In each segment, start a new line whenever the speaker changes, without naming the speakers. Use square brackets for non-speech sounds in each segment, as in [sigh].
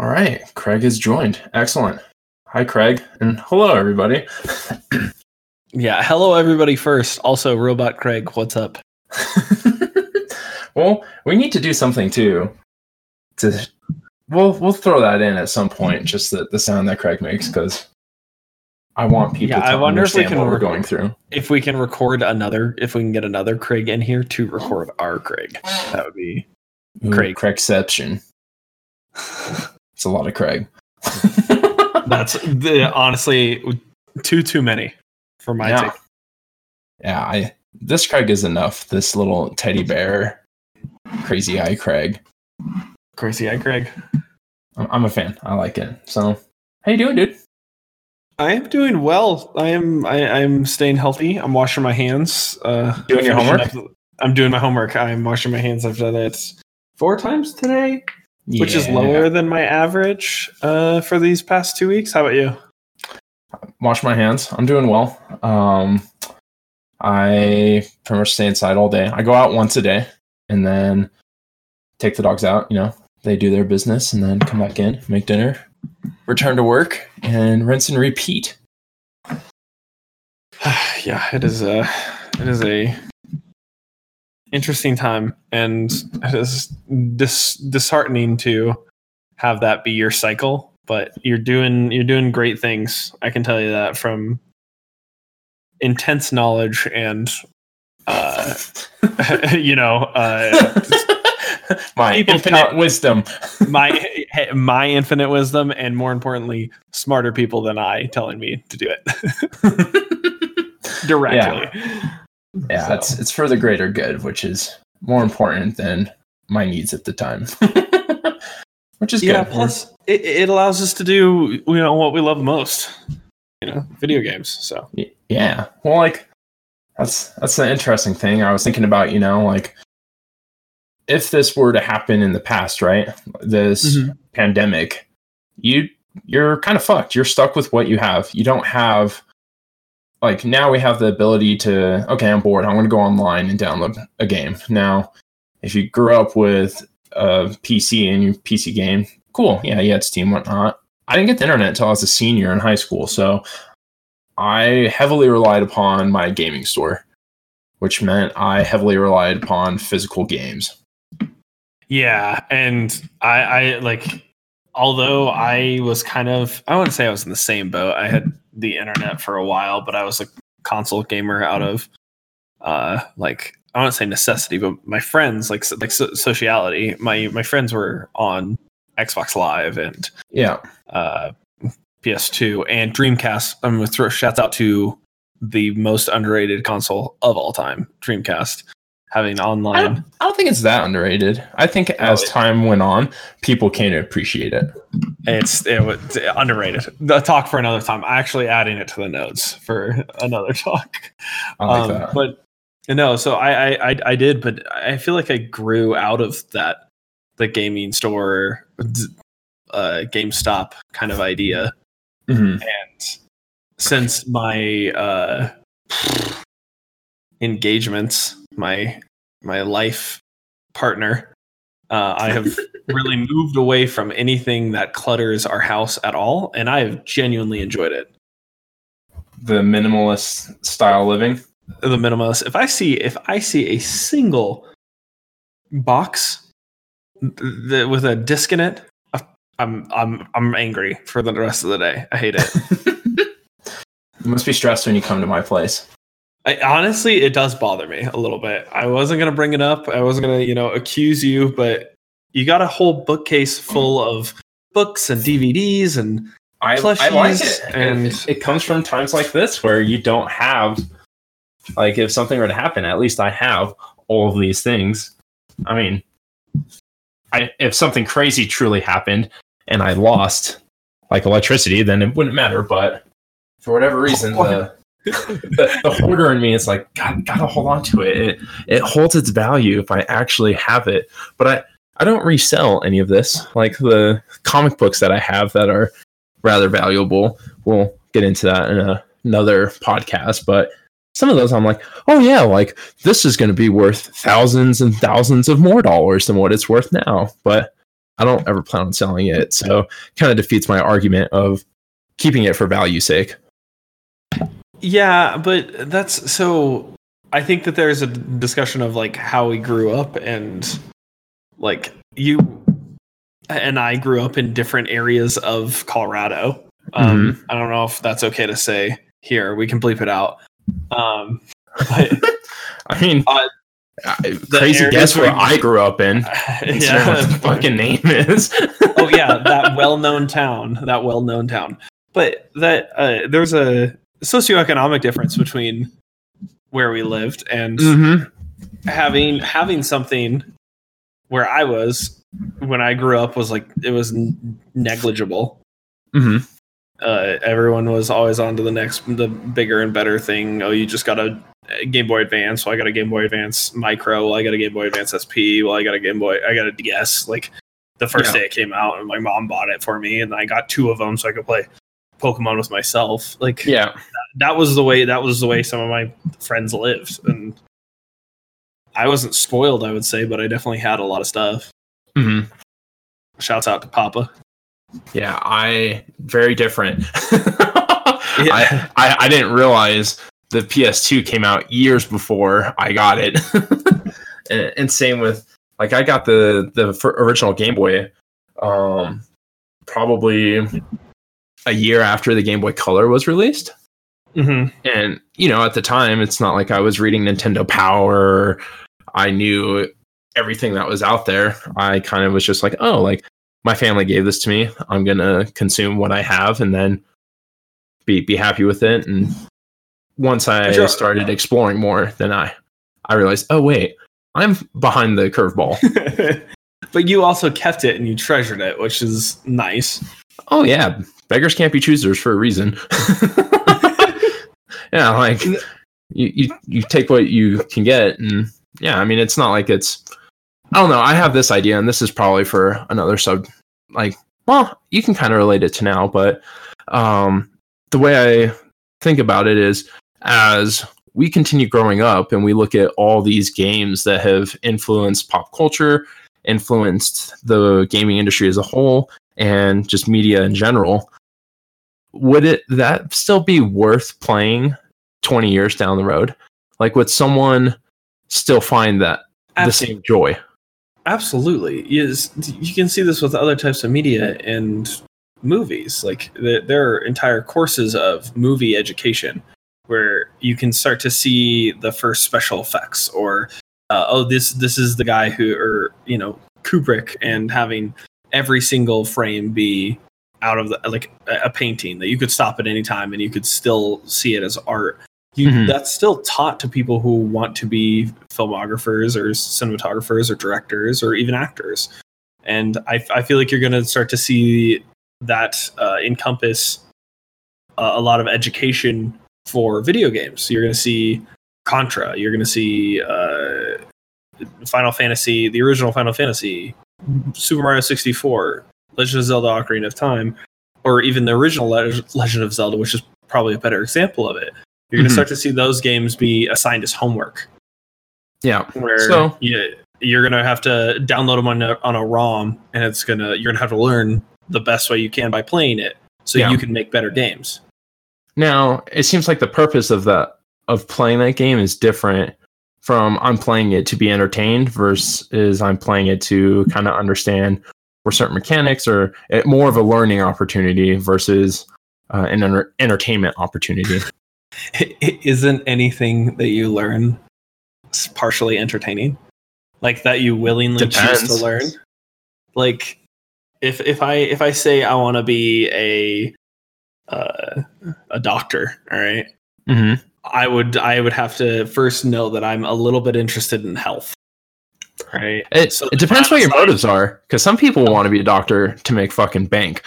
All right, Craig has joined. Excellent. Hi, Craig, and hello, everybody. [clears throat]
Yeah, hello everybody first. Also, Robot Craig, what's up? [laughs]
well, we need to do something too. To we'll we'll throw that in at some point. Just the, the sound that Craig makes because I want people
Yeah,
to
I wonder if we can.
What we're going through.
If we can record another, if we can get another Craig in here to record our Craig, that would be
Ooh,
Craig.
Craigception. [laughs] It's a lot of Craig. [laughs]
that's the, honestly too too many for my
yeah.
take.
Yeah, I this Craig is enough. This little teddy bear, crazy eye Craig.
Crazy eye Craig.
I'm, I'm a fan. I like it. So, how you doing, dude?
I am doing well. I am. I, I'm staying healthy. I'm washing my hands. Uh,
Doing your homework?
up- I'm doing my homework. I'm washing my hands. I've done it four times today, which is lower than my average uh, for these past two weeks. How about you?
wash my hands. I'm doing well. Um, I pretty much stay inside all day. I go out once a day and then take the dogs out. You know, they do their business and then come back in, make dinner, return to work, and rinse and repeat. [sighs]
yeah, it is a it is a interesting time, and it is dis- disheartening to have that be your cycle. But you're doing you're doing great things. I can tell you that from intense knowledge and uh, [laughs] you know uh, [laughs]
my infinite
tell-
wisdom. [laughs]
my my infinite wisdom, and more importantly, smarter people than I telling me to do it directly.
Yeah,
So-
it's it's for the greater good, which is more important than my needs at the time. [laughs] which is
yeah
good.
plus it, it allows us to do you know what we love most you know video games so
Yeah. Well, like that's that's an interesting thing. I was thinking about, you know, like if this were to happen in the past, right? This
Mhm.
pandemic, you you're kind of fucked. You're stuck with what you have. You don't have like now we have the ability to okay, I'm bored. I'm going to go online and download a game. Now, if you grew up with a PC and your PC game, cool. Yeah, yeah had Steam, whatnot. I didn't get the internet until I was a senior in high school, so I heavily relied upon my gaming store, which meant I heavily relied upon physical games.
yeah and i i like although i was kind of i wouldn't say i was in the same boat i had the internet for a while but i was a console gamer out of uh like i wouldn't say necessity but my friends like like so- sociality my my friends were on xbox live and
Yeah.
uh, PS2 and Dreamcast. I'm gonna throw shouts out to the most underrated console of all time, Dreamcast, having
I
online.
don't, I don't think it's that underrated. I think as time went on, people came to appreciate it.
It's it was underrated. The talk for another time. Actually, adding it to the notes for another talk.
I like
Um,
that.
But no, so I, I I I did, but I feel like I grew out of that the gaming store, uh, GameStop kind of idea.
Mhm.
and since my uh engagements my my life partner. Uh, i have [laughs] really moved away from anything that clutters our house at all and i have genuinely enjoyed it.
The minimalist style living.
the minimalist. If i see if i see a single box th- th- with a disc in it uh, i'm i'm i'm angry for the rest of the day. I hate it. [laughs]
You must be stressed when you come to my place.
I, honestly, it does bother me a little bit. I wasn't gonna bring it up. I wasn't gonna, you know, accuse you, but you got a whole bookcase full of books and DVDs and
I, I
Plushies
like it. And
and-
it comes from times like this where you don't have, like, if something were to happen, at least I have all of these things. I mean, I if something crazy truly happened and I lost, like electricity, then it wouldn't matter. But for whatever reason, the, the, the hoarder in me is like, God, gotta hold on to it. It it holds its value if I actually have it. But I I don't resell any of this. Like the comic books that I have that are rather valuable. We'll get into that in a, another podcast, but some of those I'm like, oh yeah, like this is going to be worth thousands and thousands of more dollars than what it's worth now. But I don't ever plan on selling it. So kind of defeats my argument of keeping it for value sake.
Yeah, but that's so. I think that there's a discussion of like how we grew up and like you and I grew up in different areas of Colorado. Um, I don't know if that's okay to say here. We can bleep it out. Um, but, [laughs]
I mean,
uh,
crazy guess where I grew up in. Considering what the fucking name is.
oh yeah, that well-known town, that well-known town. But that uh, there's a socioeconomic difference between where we lived and
mm-hmm.
having having something where I was when I grew up was like it was negligible.
Mm-hmm.
Uh, everyone was always on to the next, the bigger and better thing. Oh, you just got a a Game Boy Advance. Well, I got a Game Boy Advance Micro. Well, I got a Game Boy Advance SP. Well, I got a Game Boy. I got a DS. Like the first
Yeah.
day it came out, and my mom bought it for me, and I got two of them so I could play Pokemon with myself. Like
Yeah.
that was the way. That was the way some of my friends lived, and I wasn't spoiled, I would say, but I definitely had a lot of stuff.
Mm-hmm.
Shouts out to Papa.
Yeah, I very different. [laughs]
Yeah.
I, I I didn't realize the PS2 came out years before I got it, [laughs] and, and same with like I got the the original Game Boy, um, probably a year after the Game Boy Color was released.
Mm-hmm.
And you know, at the time, it's not like I was reading Nintendo Power. I knew everything that was out there. I kind of was just like, oh, like my family gave this to me. I'm gonna consume what I have, and then be be happy with it. And once I
Sure.
started exploring more, then I I realized, oh wait, I'm behind the curveball. [laughs]
but you also kept it and you treasured it, which is nice.
oh yeah, beggars can't be choosers for a reason. [laughs] yeah, like you, you you take what you can get, and yeah, I mean it's not like it's. I don't know. I have this idea, and this is probably for another sub. Like, well, you can kind of relate it to now, but um, the way I think about it is as we continue growing up and we look at all these games that have influenced pop culture, influenced the gaming industry as a whole, and just media in general, would it that still be worth playing 20 years down the road? Like, would someone still find that the same joy?
Absolutely. Yes, you can see this with other types of media and movies. Like there, there are entire courses of movie education where you can start to see the first special effects or uh, oh this this is the guy who or you know Kubrick and having every single frame be out of the like a painting that you could stop at any time and you could still see it as art. You,
Mhm.
That's still taught to people who want to be filmographers or cinematographers or directors or even actors. And I, I feel like you're going to start to see that uh, encompass uh, a lot of education for video games. You're going to see Contra. You're going to see uh, Final Fantasy, the original Final Fantasy, Super Mario 64, Legend of Zelda: Ocarina of Time, or even the original Le- Legend of Zelda, which is probably a better example of it. You're going
Mhm.
to start to see those games be assigned as homework,
Yeah.
where
So-
you, you're going to have to download them on a, on a ROM, and it's gonna you're going to have to learn the best way you can by playing it, so
Yeah.
you can make better games.
Now, it seems like the purpose of that of playing that game is different from I'm playing it to be entertained versus I'm playing it to kind of understand where certain mechanics or more of a learning opportunity versus uh, an enter- entertainment opportunity. [laughs]
Isn't anything that you learn partially entertaining? Like that you willingly choose to learn? Like if if I if I say I want to be a uh, a doctor, all right?
hmm
I would I would have to first know that I'm a little bit interested in health. Right?
It,
So
it depends what your motives are, because some people want to be a doctor to make fucking bank.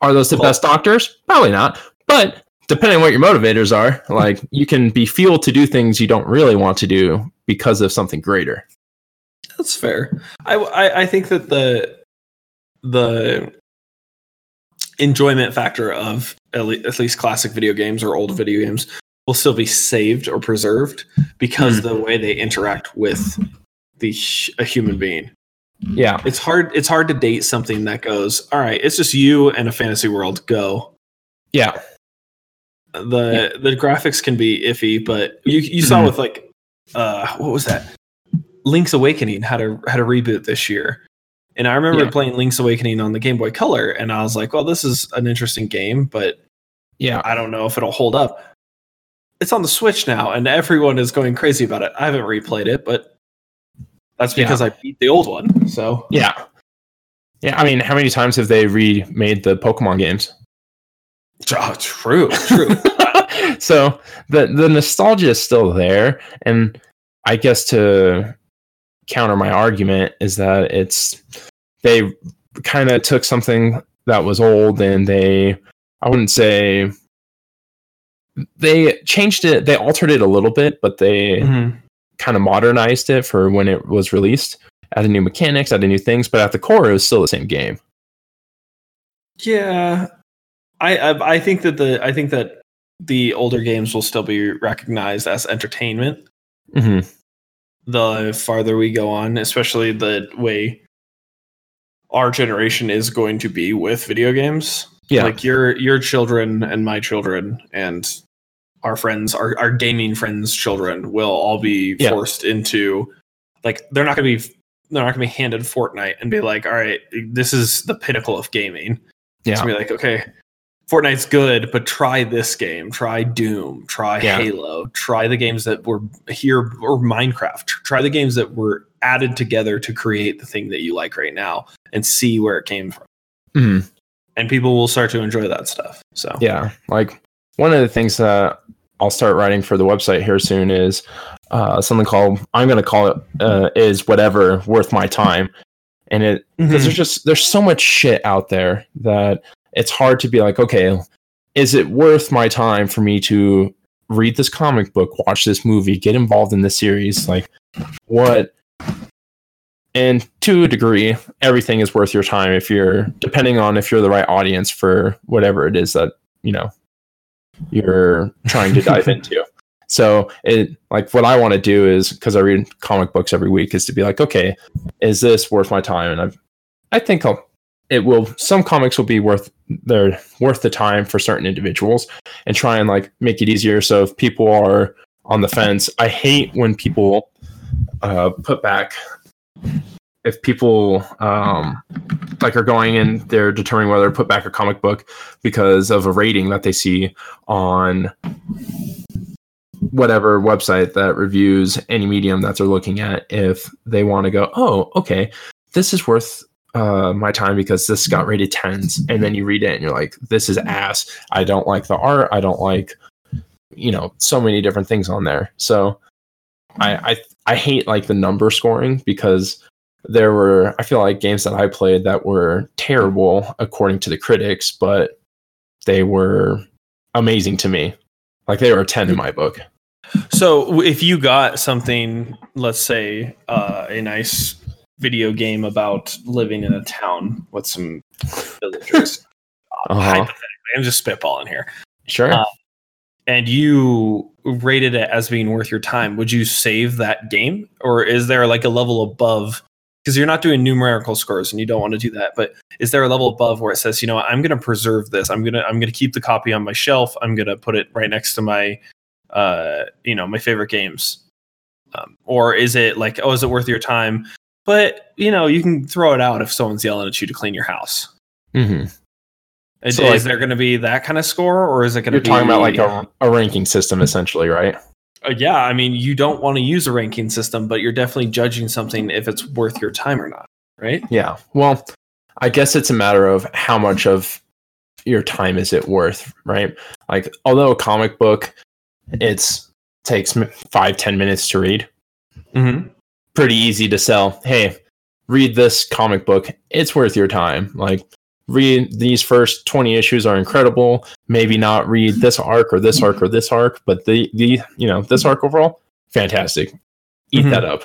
Are those the
Well-
best doctors? Probably not. But depending on what your motivators are, [laughs] like you can be fueled to do things you don't really want to do because of something greater.
That's fair. I, I I think that the the enjoyment factor of at least classic video games or old video games will still be saved or preserved because
Hmm.
the way they interact with the a human being.
Yeah.
It's hard. It's hard to date something that goes. All right, it's just you and a fantasy world. Go.
Yeah.
the The graphics can be iffy, but you you saw
Mhm.
with like, uh, what was that? Link's Awakening had a had a reboot this year, and I remember
Yeah.
playing Link's Awakening on the Game Boy Color, and I was like, well, this is an interesting game, but
Yeah.
I don't know if it'll hold up. It's on the Switch now, and everyone is going crazy about it. I haven't replayed it, but that's
Yeah.
because I beat the old one. So
Yeah. Yeah. I mean, how many times have they remade the Pokemon games? [laughs]
oh, true, true. [laughs]
so the the nostalgia is still there, and I guess to counter my argument is that it's they kind of took something that was old and they I wouldn't say they changed it they altered it a little bit but they
Mhm.
kind of modernized it for when it was released added new mechanics added new things but at the core it was still the same game.
Yeah, I, I I think that the I think that the older games will still be recognized as entertainment.
Hmm
the farther we go on, especially the way our generation is going to be with video games.
yeah.
Like your your children and my children and our friends, our, our gaming friends' children will all be
Yeah.
forced into like they're not gonna be they're not gonna be handed Fortnite and be like, all right, this is the pinnacle of gaming.
yeah
It's gonna be like, okay, Fortnite's good, but try this game, try Doom, try
Yeah.
Halo, try the games that were here or Minecraft, try the games that were added together to create the thing that you like right now and see where it came from.
Mhm.
And people will start to enjoy that stuff. So
Yeah, like one of the things that I'll start writing for the website here soon is uh, something called I'm going to call it uh, is whatever worth my time, and it because
Mhm.
there's just there's so much shit out there that it's hard to be like, okay, is it worth my time for me to read this comic book, watch this movie, get involved in this series? Like, what? And to a degree, everything is worth your time if you're depending on if you're the right audience for whatever it is that you know you're trying to dive [laughs] into. So it like what I want to do is because I read comic books every week is to be like, okay, is this worth my time? And I, I think I'll, it will. Some comics will be worth they're worth the time for certain individuals, and try and like make it easier. So if people are on the fence, I hate when people uh, put back. If people um, like are going and they're determining whether to put back a comic book because of a rating that they see on whatever website that reviews any medium that they're looking at if they want to go oh okay this is worth uh, my time because this got rated 10s and then you read it and you're like this is ass. I don't like the art. I don't like you know so many different things on there. So i i, I hate like the number scoring because there were i feel like games that i played that were terrible according to the critics but they were amazing to me like they were a 10 in my book
So if you got something, let's say uh, a nice video game about living in a town with some villagers, [laughs]
Uh-huh.
hypothetically, I'm just spitballing here,
sure
Uh, and you rated it as being worth your time, would you save that game, or is there like a level above? Because you're not doing numerical scores, and you don't want to do that. But is there a level above where it says, you know, I'm going to preserve this. I'm gonna I'm gonna keep the copy on my shelf. I'm gonna put it right next to my, uh, you know, my favorite games. Um, or is it like, oh, is it worth your time? But you know, you can throw it out if someone's yelling at you to clean your house.
mm-hmm.
Is,
So,
is there going to be that kind of score, or is it going to
you're
be
talking about like a, a ranking system essentially right
Uh, yeah, I mean, you don't want to use a ranking system, but you're definitely judging something if it's worth your time or not, right?
yeah well i guess it's a matter of how much of your time is it worth right like although a comic book it's takes five ten minutes to read
Mm-hmm.
pretty easy to sell. Hey, read this comic book. It's worth your time. Like read these first 20 issues are incredible. Maybe not read this arc or this arc or this arc, but the the you know, this arc overall, fantastic. Eat
Mhm.
that up.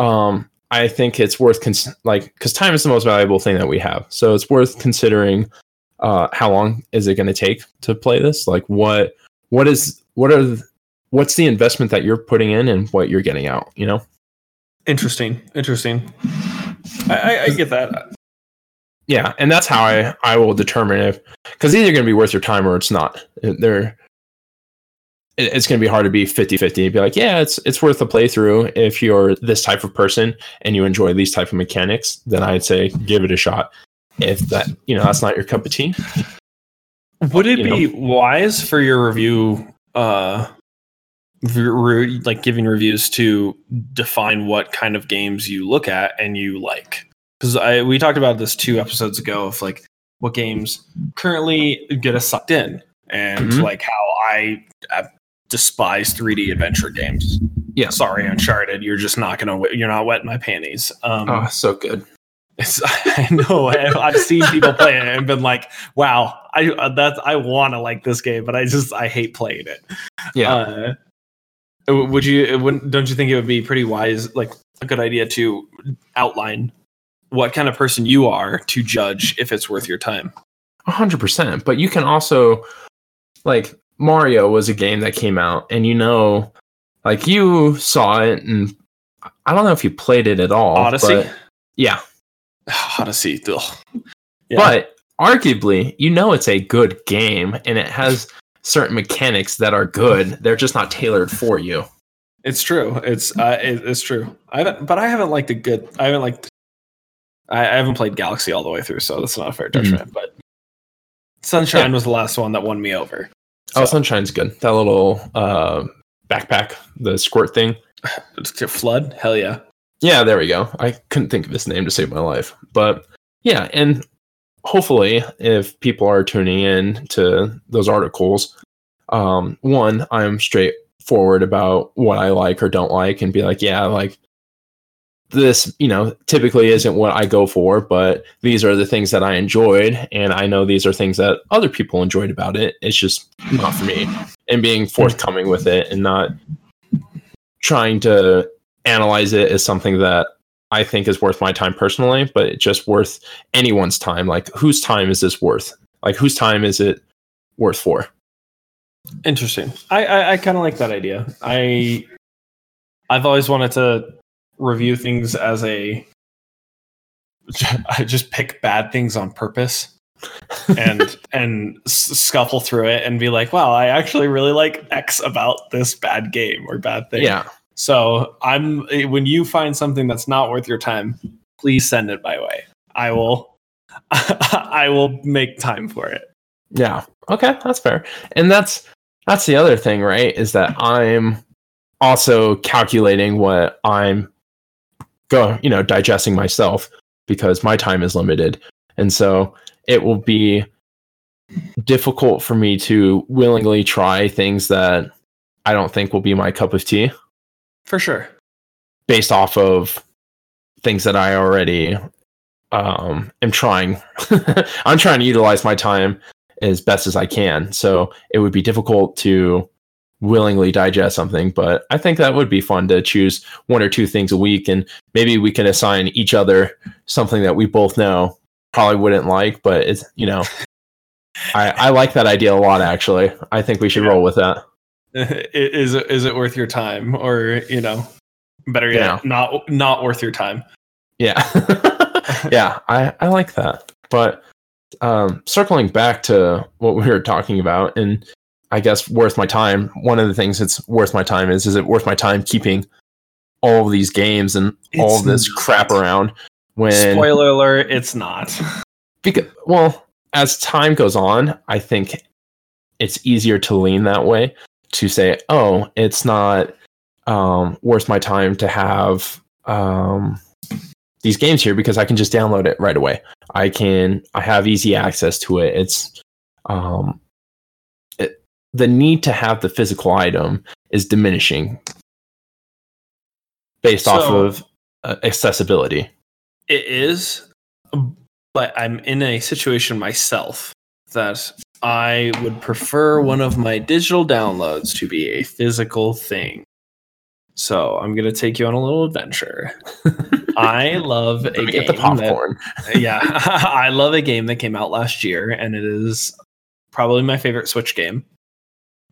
Um I think it's worth cons- like cuz time is the most valuable thing that we have. So it's worth considering uh how long is it going to take to play this? Like what what is what are the, what's the investment that you're putting in and what you're getting out, you know?
Interesting. Interesting. I, I, I get that.
Yeah, and that's how I I will determine if because either going to be worth your time or it's not. They're it's going to be hard to be 50-50 be like yeah it's it's worth a playthrough if you're this type of person and you enjoy these type of mechanics then i'd say give it a shot if that you know that's not your cup of tea
Would it
you
be wise for your review, uh, re- like giving reviews to define what kind of games you look at and you like? Because I we talked about this two episodes ago of like what games currently get us sucked in and
Mhm.
like how I, I despise 3D adventure games.
Yeah.
sorry, Uncharted, you're just not gonna wet- you're not wetting my panties. Um,
oh so good
it's, [laughs] I know I've, I've seen people play it and been like, "Wow, I uh, that's I want to like this game, but I just I hate playing it."
yeah
Uh, would you? Wouldn't don't you think it would be pretty wise, like a good idea to outline what kind of person you are to judge if it's worth your time?
A hundred percent. But you can also like Mario was a game that came out, and you know, like you saw it, and I don't know if you played it at all.
Odyssey,
but- yeah, [sighs]
Odyssey. Yeah.
but arguably, you know, it's a good game, and it has certain mechanics that are good. They're just not tailored for you.
It's true. It's uh, it, it's true. I haven't, but I haven't liked a good. I haven't liked. I, I haven't played Galaxy all the way through, so that's not a fair
Mhm.
judgment. But Sunshine
Yeah.
was the last one that won me over.
Oh, Sunshine's good. That little uh, backpack, the squirt thing. [sighs]
FLUDD, hell yeah.
Yeah, there we go. I couldn't think of his name to save my life. But yeah, and hopefully if people are tuning in to those articles, um, one, I'm straightforward about what I like or don't like and be like, yeah, like this, you know, typically isn't what I go for, but these are the things that I enjoyed, and I know these are things that other people enjoyed about it. It's just not for me. And being forthcoming with it and not trying to analyze it as something that I think is worth my time personally, but just worth anyone's time. Like, whose time is this worth? Like, whose time is it worth for?
Interesting. I I, I kind of like that idea. I I've always wanted to review things as a. [laughs] I just pick bad things on purpose and [laughs] and scuffle through it and be like, wow, I actually really like X about this bad game or bad thing.
Yeah,
So I'm eh, when you find something that's not worth your time, please send it my way. I will [laughs] I will make time for it.
yeah. Okay, that's fair. And that's that's the other thing, right? Is that I'm also calculating what I'm go, you know, digesting myself because my time is limited, and so it will be difficult for me to willingly try things that I don't think will be my cup of tea.
For sure.
based off of things that I already um am trying [laughs] I'm trying to utilize my time as best as I can. So it would be difficult to willingly digest something, but I think that would be fun to choose one or two things a week and maybe we can assign each other something that we both know probably wouldn't like, but it's you know I, I like that idea a lot actually. I think we should
Yeah.
roll with that. [laughs]
is it is it worth your time or you know better yet
Yeah.
not not worth your time
Yeah. [laughs] yeah, I, I like that. But um, circling back to what we were talking about, and I guess worth my time, one of the things that's worth my time is is it worth my time keeping all of these games and all
It's
of this
not.
crap around when
spoiler alert it's not [laughs]
because, well, as time goes on, I think it's easier to lean that way to say, oh, it's not um, worth my time to have um, these games here because I can just download it right away. I can, I have easy access to it. It's um, it, the need to have the physical item is diminishing based off of uh, accessibility.
it is but i'm in a situation myself that i would prefer one of my digital downloads to be a physical thing so i'm going to take you on a little adventure [laughs] i love a game
get the
that-
popcorn. [laughs]
yeah, [laughs] I love a game that came out last year, and it is probably my favorite Switch game.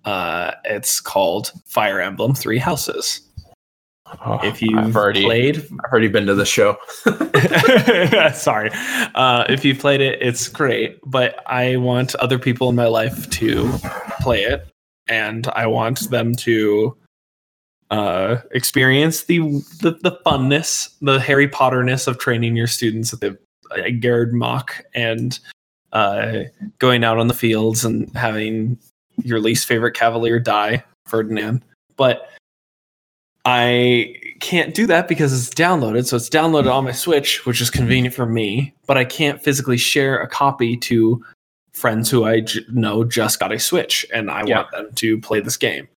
Uh, it's called Fire Emblem Three Houses.
Oh,
If you've
I've already,
played,
I've already been to the show. [laughs] [laughs]
sorry, uh, if you've played it, it's great. But I want other people in my life to play it, and I want them to uh, experience the, the the funness, the Harry Potterness of training your students at the uh, Mach and uh, going out on the fields and having your least favorite Cavalier die, Ferdinand. But I can't do that because it's downloaded. So it's downloaded on my Switch, which is convenient for me, but I can't physically share a copy to friends who I j- know just got a Switch and I
Yeah.
want them to play this game.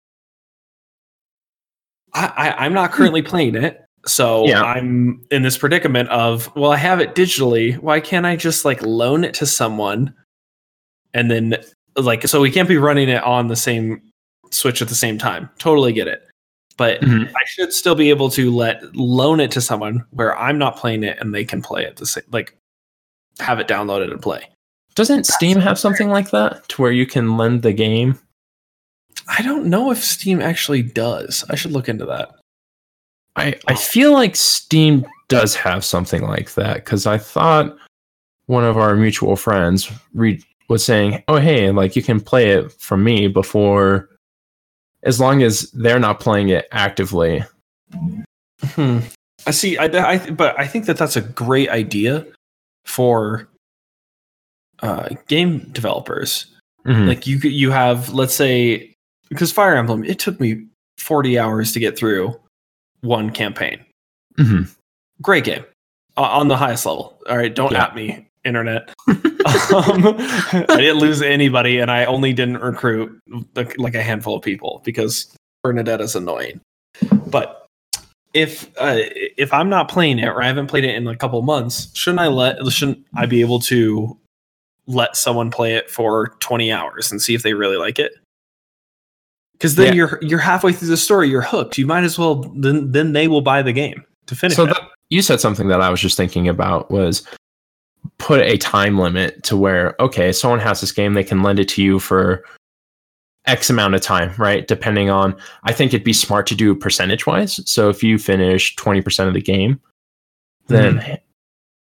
I, I, I'm not currently [laughs] playing it. So
Yeah.
I'm in this predicament of, well, I have it digitally. Why can't I just like loan it to someone and then like, so we can't be running it on the same Switch at the same time. Totally get it. But
Mhm.
I should still be able to let loan it to someone where I'm not playing it and they can play it the same, like have it downloaded and play.
Doesn't Steam have something like that to where you can lend the game?
I don't know if Steam actually does. I should look into that.
I, I feel like Steam does have something like that because I thought one of our mutual friends re- was saying, "Oh, hey, like you can play it for me before, as long as they're not playing it actively."
Hmm. I see. I, I, but I think that that's a great idea for uh, game developers.
Mhm.
Like you, you have, let's say, because Fire Emblem, it took me 40 hours to get through one campaign.
Mhm.
Great game uh, on the highest level. All right, don't
Yeah.
at me, internet. [laughs] um, I didn't lose anybody, and I only didn't recruit like, a handful of people because Bernadette is annoying. But if uh, if I'm not playing it or I haven't played it in a couple months, shouldn't I let shouldn't I be able to let someone play it for 20 hours and see if they really like it? Because then
Yeah.
you're you're halfway through the story, you're hooked. You might as well then then they will buy the game to finish
So you said something that I was just thinking about was put a time limit to where okay, someone has this game, they can lend it to you for X amount of time, right? Depending on, I think it'd be smart to do percentage wise. So if you finish 20% of the game, then mm-hmm.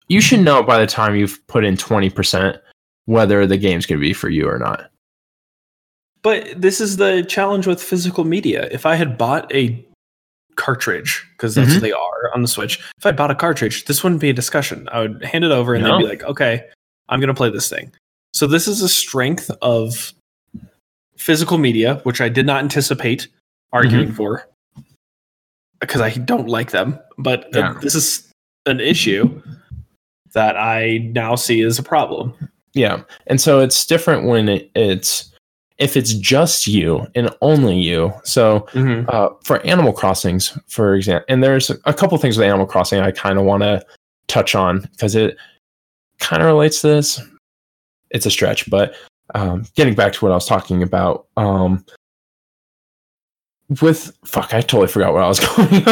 you should know by the time you've put in 20% whether the game's going to be for you or not.
But this is the challenge with physical media. If I had bought a cartridge, because that's
Mhm.
what they are on the Switch, if I bought a cartridge, this wouldn't be a discussion. I would hand it over and
No.
they'd be like, okay, I'm going to play this thing. So this is a strength of physical media, which I did not anticipate arguing for because I don't like them. But
Yeah.
this is an issue that I now see as a problem.
Yeah. And so it's different when it, it's, if it's just you and only you. So uh, for Animal Crossings, for example, and there's a couple things with Animal Crossing I kind of want to touch on because it kind of relates to this. It's a stretch, but um, getting back to what I was talking about, um, with fuck, I totally forgot what I was [laughs] going.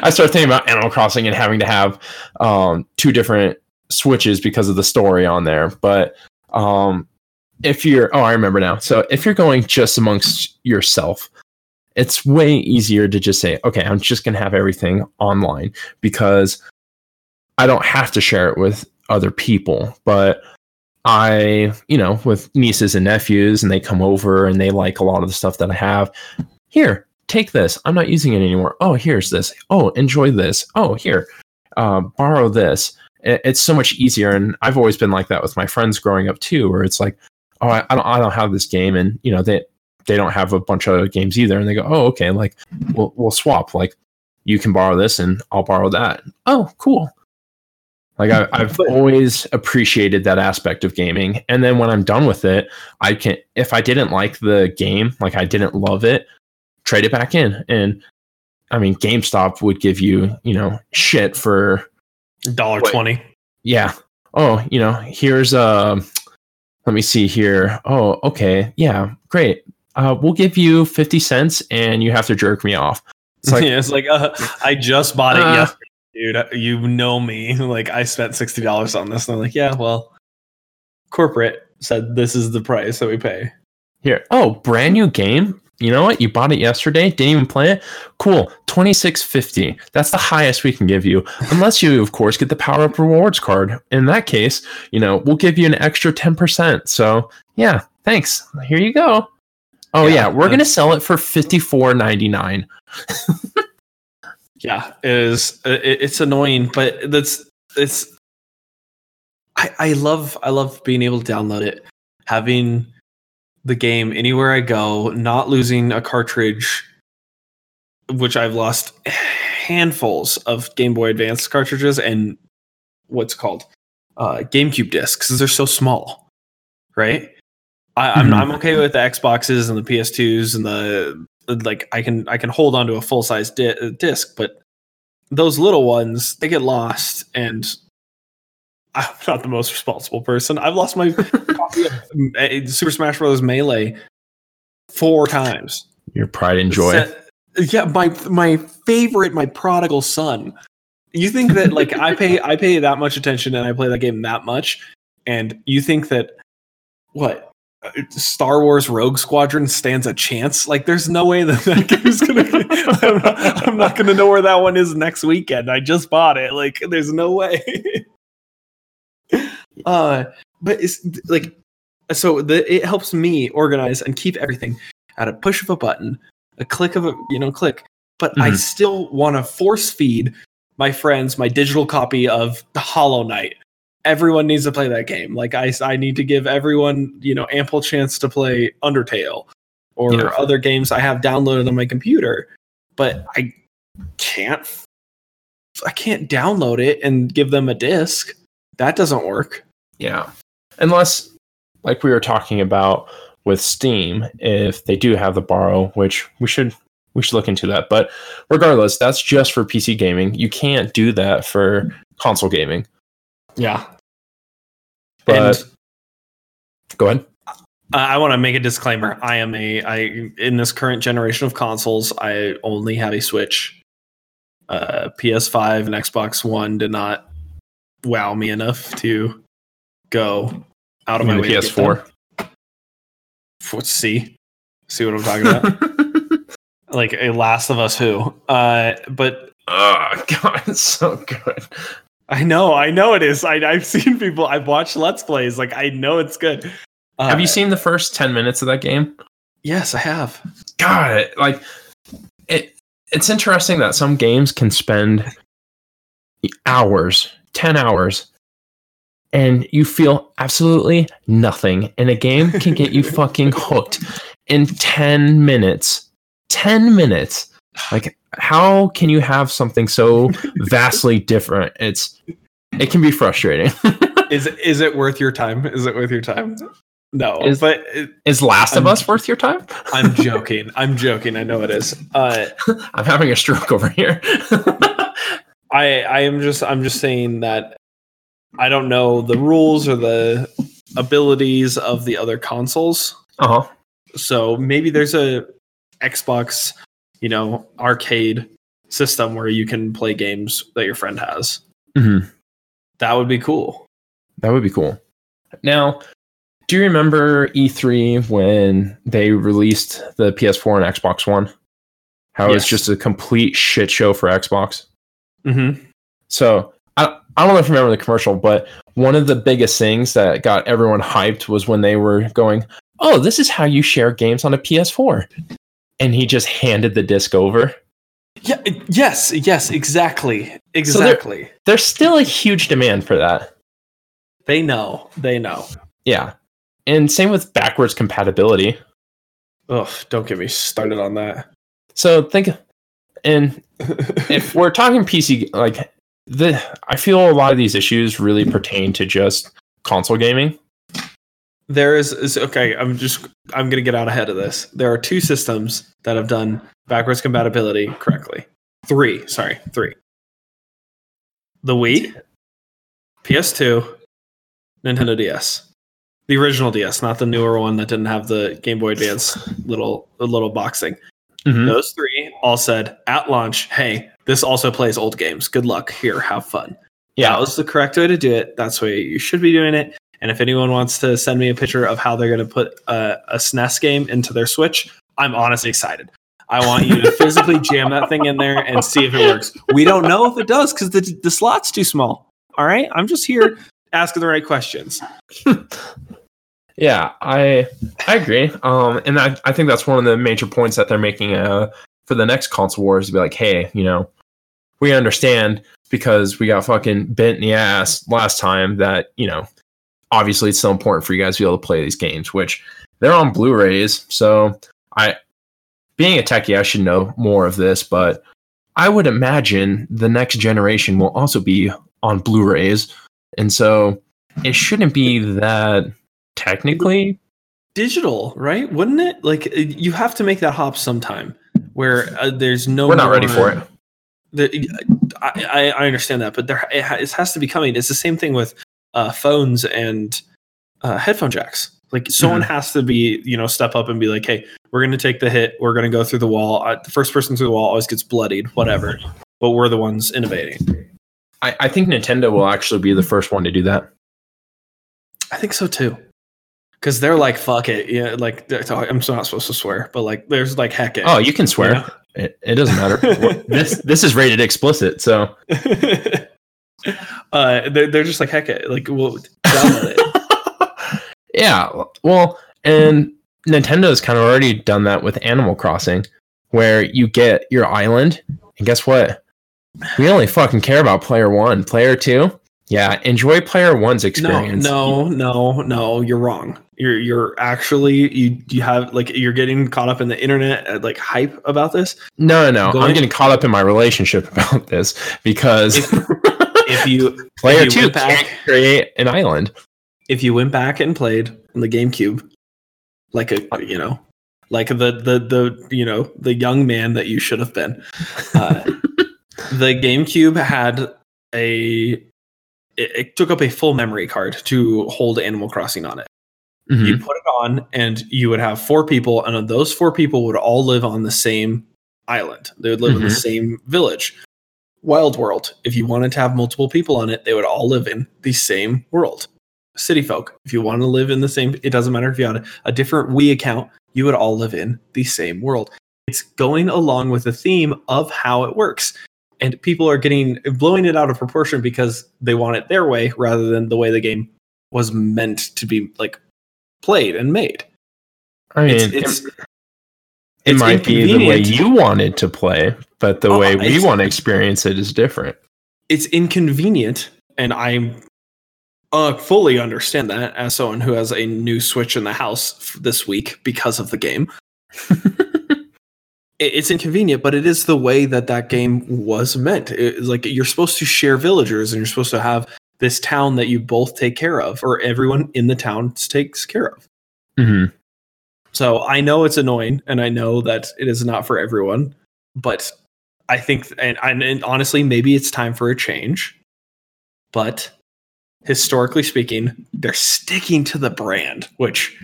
I started thinking about Animal Crossing and having to have um, two different switches because of the story on there, but um, if you're oh i remember now. So if you're going just amongst yourself it's way easier to just say okay i'm just going to have everything online because i don't have to share it with other people. But i you know with nieces and nephews and they come over and they like a lot of the stuff that i have. Here take this. I'm not using it anymore. Oh here's this. Oh enjoy this. Oh here uh, borrow this. It's so much easier. And i've always been like that with my friends growing up too where it's like oh I, I don't I don't have this game. And you know they they don't have a bunch of games either. And they go oh okay like we'll we'll swap. Like you can borrow this and I'll borrow that. Oh cool. Like I, I've always appreciated that aspect of gaming. And then when I'm done with it I can if I didn't like the game like I didn't love it trade it back in. And I mean GameStop would give you you know shit for
Dollar twenty.
yeah. Oh you know here's um let me see here oh okay yeah great uh we'll give you 50 cents and you have to jerk me off it's like
yeah, [laughs] it's like uh, I just bought it
Uh,
yesterday, dude. You know me. [laughs] Like I spent sixty dollars on this, and I'm like, yeah, well, corporate said this is the price that we pay.
here oh brand new game you know what? You bought it yesterday, didn't even play it. Cool, twenty six fifty. That's the highest we can give you, unless you, of course, get the power up rewards card. In that case, you know we'll give you an extra ten percent. So yeah, thanks. Here you go. Oh yeah,
Yeah,
we're
uh,
gonna sell it for fifty four ninety nine. [laughs]
Yeah, it is it, it's annoying, but that's it's. I I love I love being able to download it, having the game anywhere I go, not losing a cartridge, which I've lost handfuls of Game Boy Advance cartridges and what's called uh, GameCube discs. 'cause They're so small, right? I, I'm
Mhm.
I'm okay with the Xboxes and the PS2s and the like. I can I can hold onto a full size di- disc, but those little ones they get lost, and I'm not the most responsible person. I've lost my [laughs] uh, Super Smash Bros. Melee four times.
Your pride and joy.
Yeah, my my favorite, my prodigal son. You think that like I pay I pay that much attention and I play that game that much, and you think that what uh, Star Wars Rogue Squadron stands a chance? Like, there's no way that that [laughs] game's gonna. I'm not, I'm not gonna know where that one is next weekend. I just bought it. Like, there's no way. [laughs] uh, but it's like so the it helps me organize and keep everything at a push of a button, a click of a you know click. But I
Mhm.
still want to force feed my friends my digital copy of the Hollow Knight. Everyone needs to play that game. Like I, I need to give everyone you know ample chance to play Undertale or
Yeah.
other games I have downloaded on my computer. But I can't. I can't download it and give them a disc. That doesn't work.
Yeah. Unless, like we were talking about with Steam, if they do have the borrow, which we should we should look into that. But regardless, that's just for PC gaming. You can't do that for console gaming.
Yeah.
But
and
go ahead.
I- I want to make a disclaimer. I am a I in this current generation of consoles. I only have a Switch. Uh, PS5 and Xbox One did not wow me enough to go out of
You
my way.
the
to get
PS4.
Let's See, see what I'm talking about? [laughs] like a Last of Us who. Uh, but
oh [laughs] god, it's so good.
I know, I know it is. I, I've seen people. I've watched Let's Plays. Like I know it's good. Uh,
have you seen the first ten minutes of that game?
Yes, I have.
God, it, like it. It's interesting that some games can spend hours, ten hours, and you feel absolutely nothing, and a game can get you fucking hooked in ten minutes. Ten minutes. Like, how can you have something so vastly different? It's it can be frustrating. [laughs]
Is it is it worth your time? Is it worth your time? No,
Is-
but it,
Is Last of
I'm-
Us worth your time?
I'm joking. I'm joking. I know it is. Uh, [laughs]
I'm having a stroke over here. [laughs]
I I am just I'm just saying that I don't know the rules or the abilities of the other consoles.
uh huh.
So maybe there's a Xbox, you know, arcade system where you can play games that your friend has.
hmm
That would be cool.
That would be cool. Now, do you remember E3 when they released the PS4 and Xbox One? How it was just a complete shit show for Xbox.
Mm-hmm.
So I, don't know if you remember the commercial, but one of the biggest things that got everyone hyped was when they were going, "Oh, this is how you share games on a PS4," and he just handed the disc over.
Yeah. Yes. Yes. Exactly. Exactly.
There's still a huge demand for that.
they know. They know.
Yeah, and same with backwards compatibility.
Ugh. Don't get me started on that.
So think, and if we're talking PC, like the, I feel a lot of these issues really pertain to just console gaming.
there is, is okay i'm just i'm gonna get out ahead of this. There are two systems that have done backwards compatibility correctly. Three sorry three. The wii ps2 nintendo ds the original ds not the newer one that didn't have the game boy advance [laughs] little little boxing.
Mhm.
those three all said at launch hey this also plays old games good luck here have fun
Yeah,
that was the correct way to do it. That's the way you should be doing it. And if anyone wants to send me a picture of how they're going to put a, a SNES game into their Switch, I'm honestly excited. I want you to physically [laughs] jam that thing in there and see if it works. We don't know if it does because the, the slot's too small. All right. I'm just here asking the right questions. [laughs]
Yeah, I I agree. Um, and I, I think that's one of the major points that they're making uh, for the next console wars to be like, hey, you know, we understand because we got fucking bent in the ass last time that you know, obviously it's still important for you guys to be able to play these games, which they're on Blu-rays. So I, being a techie, I should know more of this, but I would imagine the next generation will also be on Blu-rays, and so it shouldn't be that technically
Digital, right? Wouldn't it? Like you have to make that hop sometime where uh, there's no.
we're not ready
more-
for it.
The, I, I I understand that, but there it, ha- it has to be coming. It's the same thing with uh, phones and uh, headphone jacks. Like someone has to be, you know, step up and be like, "Hey, we're going to take the hit. We're going to go through the wall. Uh, the first person through the wall always gets bloodied, whatever." But we're the ones innovating.
I, I think Nintendo will actually be the first one to do that.
I think so too. Because they're like, "Fuck it," yeah. Like I'm not supposed to swear, but like, there's like, "Heck it."
Oh, you can swear.
Yeah.
It, it doesn't matter. [laughs] this this is rated explicit, so [laughs]
uh, they're, they're just like, "Heck it!" Like, we'll it. [laughs]
yeah. Well, and Nintendo's kind of already done that with Animal Crossing, where you get your island, and guess what? We only fucking care about player one. Player two, yeah, enjoy player one's experience.
no, no, no. no, You're wrong. You're you're actually you you have like you're getting caught up in the internet uh, like hype about this.
no, no, no.
Go
I'm
ahead.
getting caught up in my relationship [laughs] about this because
If you
player
if you [laughs]
two
back-
can't create an island.
if you went back and played on the GameCube, like a you know, like the the the you know the young man that you should have been, uh, [laughs] the GameCube had a it, it took up a full memory card to hold Animal Crossing on it.
Mhm.
you put it on and you would have four people and those four people would all live on the same island they would live in the
Mhm.
same village wild world if you wanted to have multiple people on it they would all live in the same world city folk if you want to live in the same it doesn't matter if you had a, different Wii account you would all live in the same world it's going along with the theme of how it works and people are getting blowing it out of proportion because they want it their way rather than the way the game was meant to be like played and made.
I mean,
It's,
it-
it's
it,
it's
might be the way you wanted to play, but the
Oh,
way we want to experience it is different.
it's inconvenient, and I uh, fully understand that as someone who has a new Switch in the house f- this week because of the game. [laughs] It- it's inconvenient, but it is the way that that game was meant. It's like you're supposed to share villagers, and you're supposed to have this town that you both take care of, or everyone in the town takes care of.
hmm
So I know it's annoying, and I know that it is not for everyone, but I think, and, and, and honestly, maybe it's time for a change. But historically speaking, they're sticking to the brand, which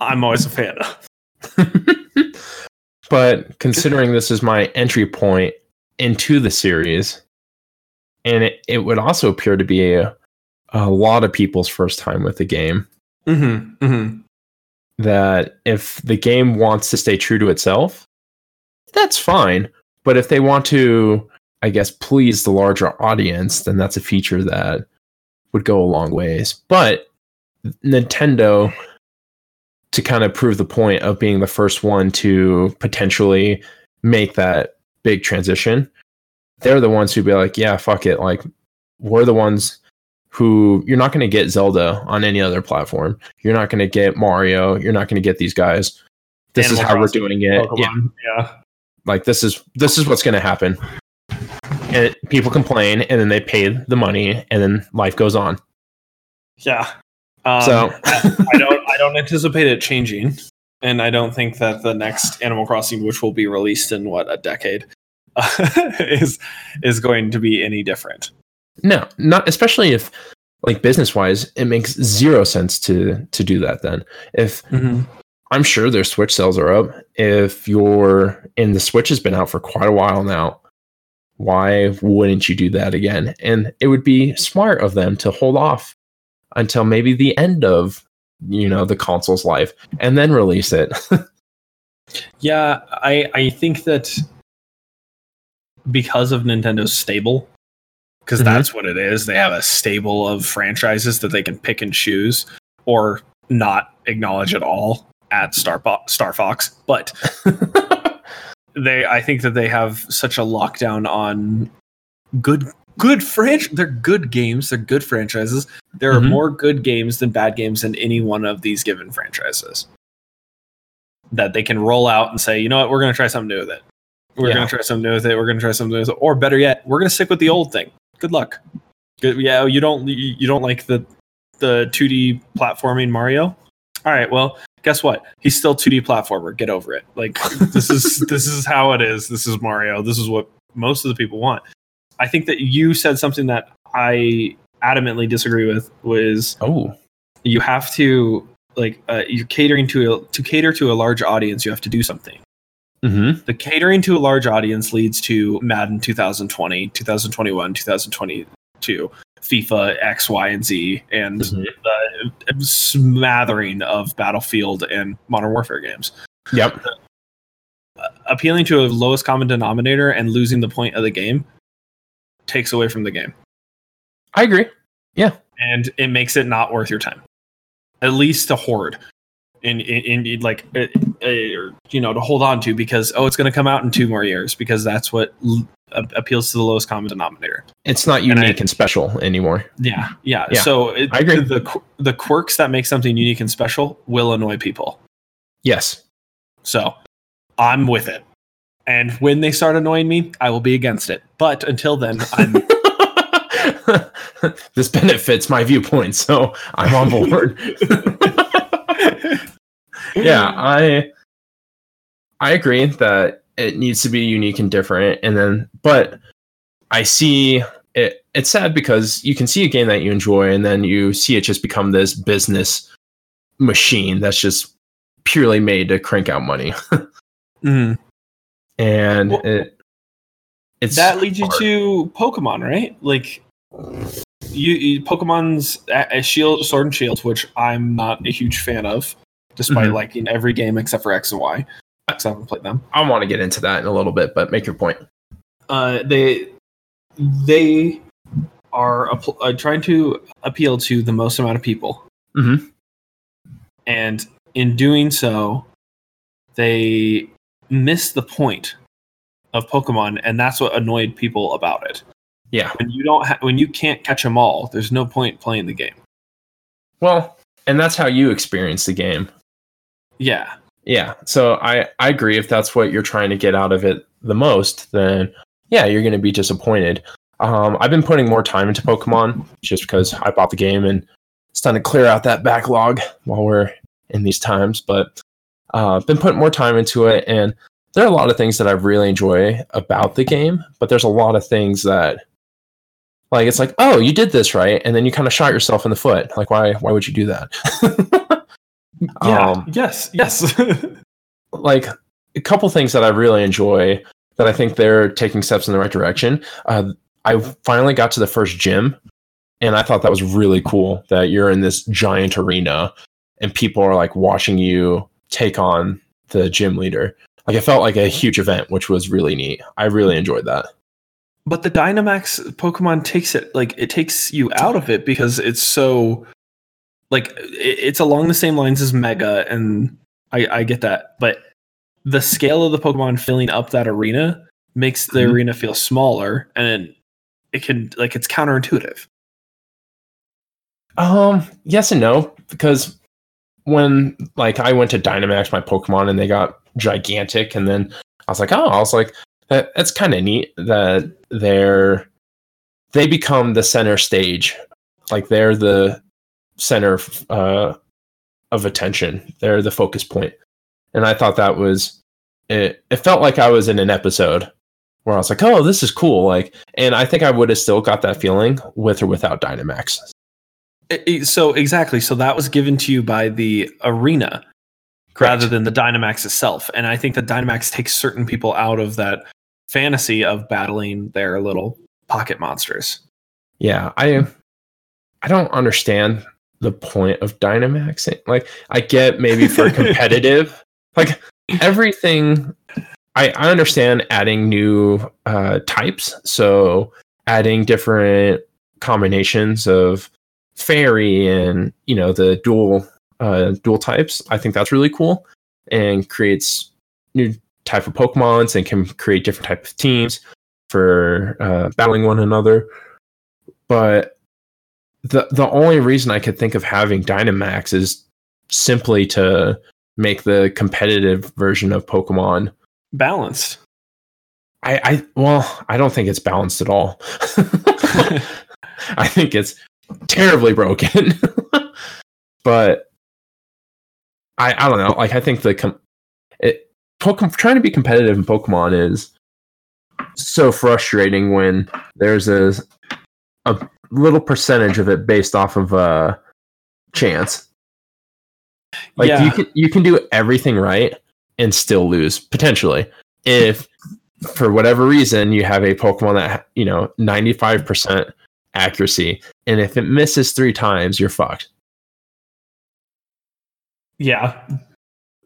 I'm always a fan of. [laughs]
but considering this is my entry point into the series, and it, it would also appear to be a, a lot of people's first time with the game,
Mm-hmm, mm-hmm.
that if the game wants to stay true to itself, that's fine. But if they want to, I guess, please the larger audience, then that's a feature that would go a long ways. But Nintendo, to kind of prove the point of being the first one to potentially make that big transition, they're the ones who'd be like, yeah, fuck it. Like, we're the ones who you're not going to get Zelda on any other platform. You're not going to get Mario. You're not going to get these guys. This
Animal
is how
Crossing,
we're doing it. Yeah,
yeah.
like this is this is what's going to happen. And it, people complain, and then they pay the money, and then life goes on.
Yeah. Um,
So-
I, I don't don't anticipate it changing. And I don't think that the next Animal Crossing, which will be released in what a decade, [laughs] is is going to be any different.
No, not especially if like business wise, it makes zero sense to to do that. Then if mm-hmm. I'm sure their Switch sales are up. If you're and the Switch has been out for quite a while now, why wouldn't you do that again? And it would be smart of them to hold off until maybe the end of you know the console's life and then release it. [laughs]
Yeah, I I think that because of Nintendo's stable, because
Mhm.
that's what it is. They have a stable of franchises that they can pick and choose, or not acknowledge at all at Star Star Fox. But [laughs] they, I think that they have such a lockdown on good good franch. They're good games. They're good franchises. There are
Mhm.
more good games than bad games in any one of these given franchises. That they can roll out and say, you know what, we're going to try something new with it. We're
Yeah.
going to try something new with it. We're going to try something new with it. Or better yet, we're going to stick with the old thing. Good luck. Good, yeah, you don't you you don't like the the 2D platforming Mario? All right, well, guess what? He's still 2D platformer. Get over it. Like this is [laughs] this is how it is. This is Mario. This is what most of the people want. I think that you said something that I adamantly disagree with was
oh,
you have to like uh, you're catering to a, to cater to a large audience you have to do something
mm-hmm.
the catering to a large audience leads to madden 2020 2021 2022 fifa x y and z and
Mhm.
the smattering of battlefield and modern warfare games
Yep.
appealing to a lowest common denominator and losing the point of the game takes away from the game
I agree. Yeah.
And it makes it not worth your time. At least to hoard, in in, in like uh, uh, you know to hold on to because oh it's going to come out in two more years because that's what l- a- appeals to the lowest common denominator.
It's not
And I-
unique and, special anymore.
Yeah, yeah.
Yeah,
so it,
I agree.
The the quirks that make something unique and special will annoy people.
Yes.
So I'm with it. And when they start annoying me, I will be against it. But until then, I'm [laughs]
this benefits my viewpoint, so I'm on board. [laughs] yeah, I I agree that it needs to be unique and different, and then but I see it. It's sad because you can see a game that you enjoy, and then you see it just become this business machine that's just purely made to crank out money, [laughs]
Mhm.
And
Well,
it it's
that leads you to Pokemon, right? Like you, you Pokemon's a, a Shield, Sword and Shield, which I'm not a huge fan of, despite
Mhm.
liking every game except for X and Y. Because I haven't played them.
I want to get into that in a little bit, but make your point.
Uh, they they are app- uh, trying to appeal to the most amount of people,
Mhm.
and in doing so, they miss the point of Pokemon, and that's what annoyed people about it.
Yeah.
when you don't ha- when you can't catch them all there's no point playing the game
Well, and that's how you experience the game.
yeah
Yeah. So I I agree if that's what you're trying to get out of it the most, then yeah, you're going to be disappointed. Um, I've been putting more time into Pokemon just because I bought the game and it's time to clear out that backlog while we're in these times. But uh, I've been putting more time into it, and there are a lot of things that I really enjoy about the game. But there's a lot of things that, like, it's like, oh, you did this right, and then you kind of shot yourself in the foot. Like, why? Why would you do that? [laughs]
yeah
Um,
yes yes [laughs]
like a couple things that I really enjoy that I think they're taking steps in the right direction. Uh, I finally got to the first gym, and I thought that was really cool that you're in this giant arena and people are like watching you take on the gym leader. Like it felt like a huge event, which was really neat. I really enjoyed that.
but the dynamax pokemon takes it like it takes you out of it because it's so like it's along the same lines as mega and i i get that but the scale of the pokemon filling up that arena makes the
Mhm.
arena feel smaller and it can like it's counterintuitive
Um, yes and no, because when like I went to Dynamax my Pokemon and they got gigantic, and then I was like, oh, I was like, that, that's kind of neat that they're they become the center stage, like they're the center uh, of attention. They're the focus point, and I thought that was it. It felt like I was in an episode where I was like, oh, this is cool, like, and I think I would have still got that feeling with or without Dynamax.
So exactly. So that was given to you by the arena rather than the dynamax itself. And i think the dynamax takes certain people out of that fantasy of battling their little pocket monsters.
Yeah, I I don't understand the point of Dynamaxing. Like I get maybe for [laughs] competitive, like everything I, I understand adding new uh, types. So adding different combinations of fairy and you know the dual uh, dual types i think that's really cool and creates new type of pokemons and can create different type of teams for uh, battling one another but the the only reason i could think of having dynamax is simply to make the competitive version of pokemon
Balanced.
I, I well, I don't think it's balanced at all. [laughs] [laughs] I think it's terribly broken. [laughs] but I I don't know. Like I think the com- it Pokemon trying to be competitive in Pokemon is so frustrating when there's a a little percentage of it based off of uh chance. Like
Yeah.
you can you can do everything right and still lose potentially if for whatever reason you have a Pokemon that you know 95% accuracy and if it misses three times you're fucked.
Yeah.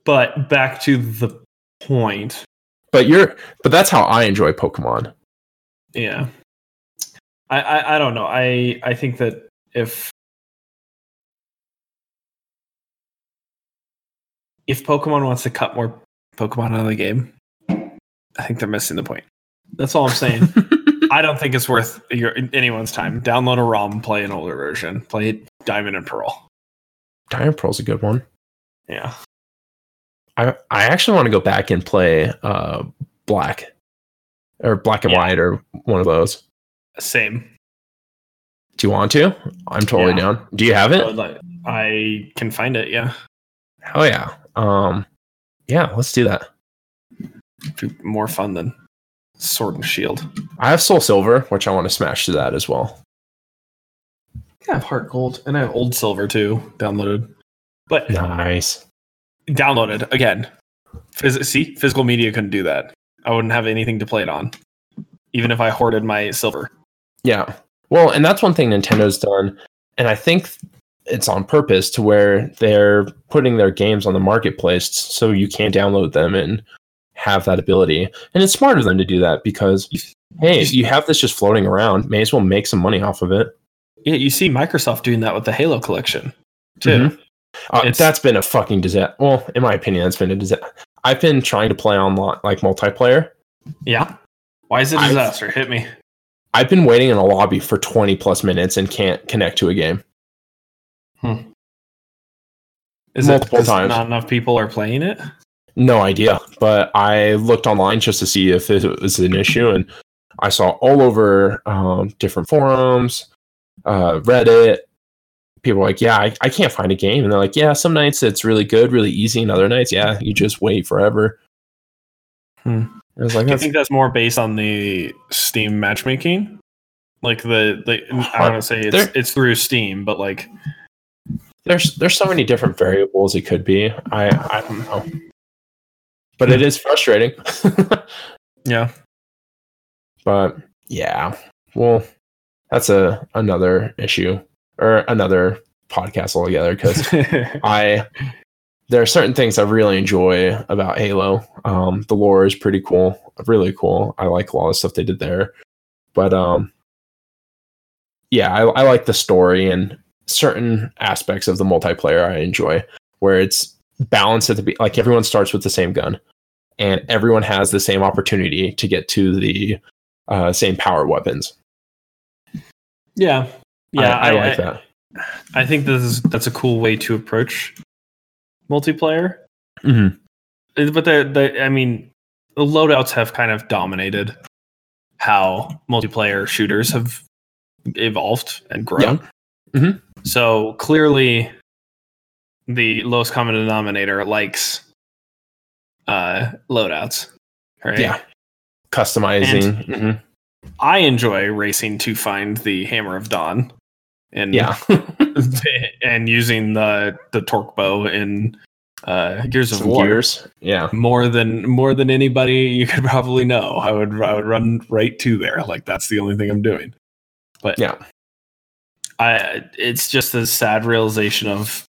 But back to the point.
But you're but that's how I enjoy Pokemon.
Yeah. I, I I don't know. I I think that if if Pokemon wants to cut more Pokemon out of the game, I think they're missing the point. That's all I'm saying. [laughs] I don't think it's worth your anyone's time. Download a ROM, play an older version, play Diamond and Pearl.
Diamond Pearl's a good one.
Yeah.
I I actually want to go back and play uh Black or Black and
Yeah.
White or one of those.
Same.
Do you want to? I'm totally
Yeah.
down. Do you have it?
I can find it, yeah.
Oh yeah. Um yeah, let's do that.
More fun than Sword and Shield.
I have Soul Silver, which I want to smash to that as well.
I have Heart Gold and I have Old Silver too downloaded. But
Nice.
downloaded again. Phys- see, physical media couldn't do that. I wouldn't have anything to play it on, even if I hoarded my silver.
Yeah. Well, and that's one thing Nintendo's done, and I think it's on purpose to where they're putting their games on the marketplace so you can't download them and have that ability. And it's smart of them to do that because hey, you have this just floating around, may as well make some money off of it.
Yeah, you see Microsoft doing that with the Halo collection too.
Mhm. Uh, that's been a fucking disaster. Well, in my opinion, that's been a disaster. I've been trying to play online, like multiplayer.
Yeah. Why is it a
I've-
disaster? Hit me.
I've been waiting in a lobby for 20 plus minutes and can't connect to a game. Hmm.
Is
Multiple
it 'cause
times.
not enough people are playing it?
No idea, but I looked online just to see if it was an issue, and I saw all over um, different forums, uh, Reddit. People like, "Yeah, I, I can't find a game," and they're like, "Yeah, some nights it's really good, really easy, and other nights, yeah, you just wait forever."
Hmm.
I was like,
I think that's more based on the Steam matchmaking. Like the, the I don't want to say it's
There-
it's through Steam, but like
there's there's so many different variables it could be. I I don't know, but it is frustrating. [laughs]
yeah.
but yeah, well, that's a another issue or another podcast altogether because [laughs] I there are certain things I really enjoy about Halo. Um, the lore is pretty cool, really cool. I like a lot of stuff they did there, but um, yeah, I, I like the story and certain aspects of the multiplayer I enjoy, where it's balanced at the be- like everyone starts with the same gun, and everyone has the same opportunity to get to the uh, same power weapons.
yeah. Yeah,
I, I like that.
I think this is that's a cool way to approach multiplayer.
Mhm.
Uh, But the the I mean, the loadouts have kind of dominated how multiplayer shooters have evolved and grown.
Mhm.
So clearly, the lowest common denominator likes uh, loadouts. Right?
Yeah, customizing. mhm.
I enjoy racing to find the Hammer of Dawn, and
Yeah. [laughs]
and using the the torque bow in uh, Gears of War
gears. Yeah.
more than more than anybody you could [laughs] probably know. I would I would run right to there. Like that's the only thing I'm doing. But
Yeah.
I it's just a sad realization of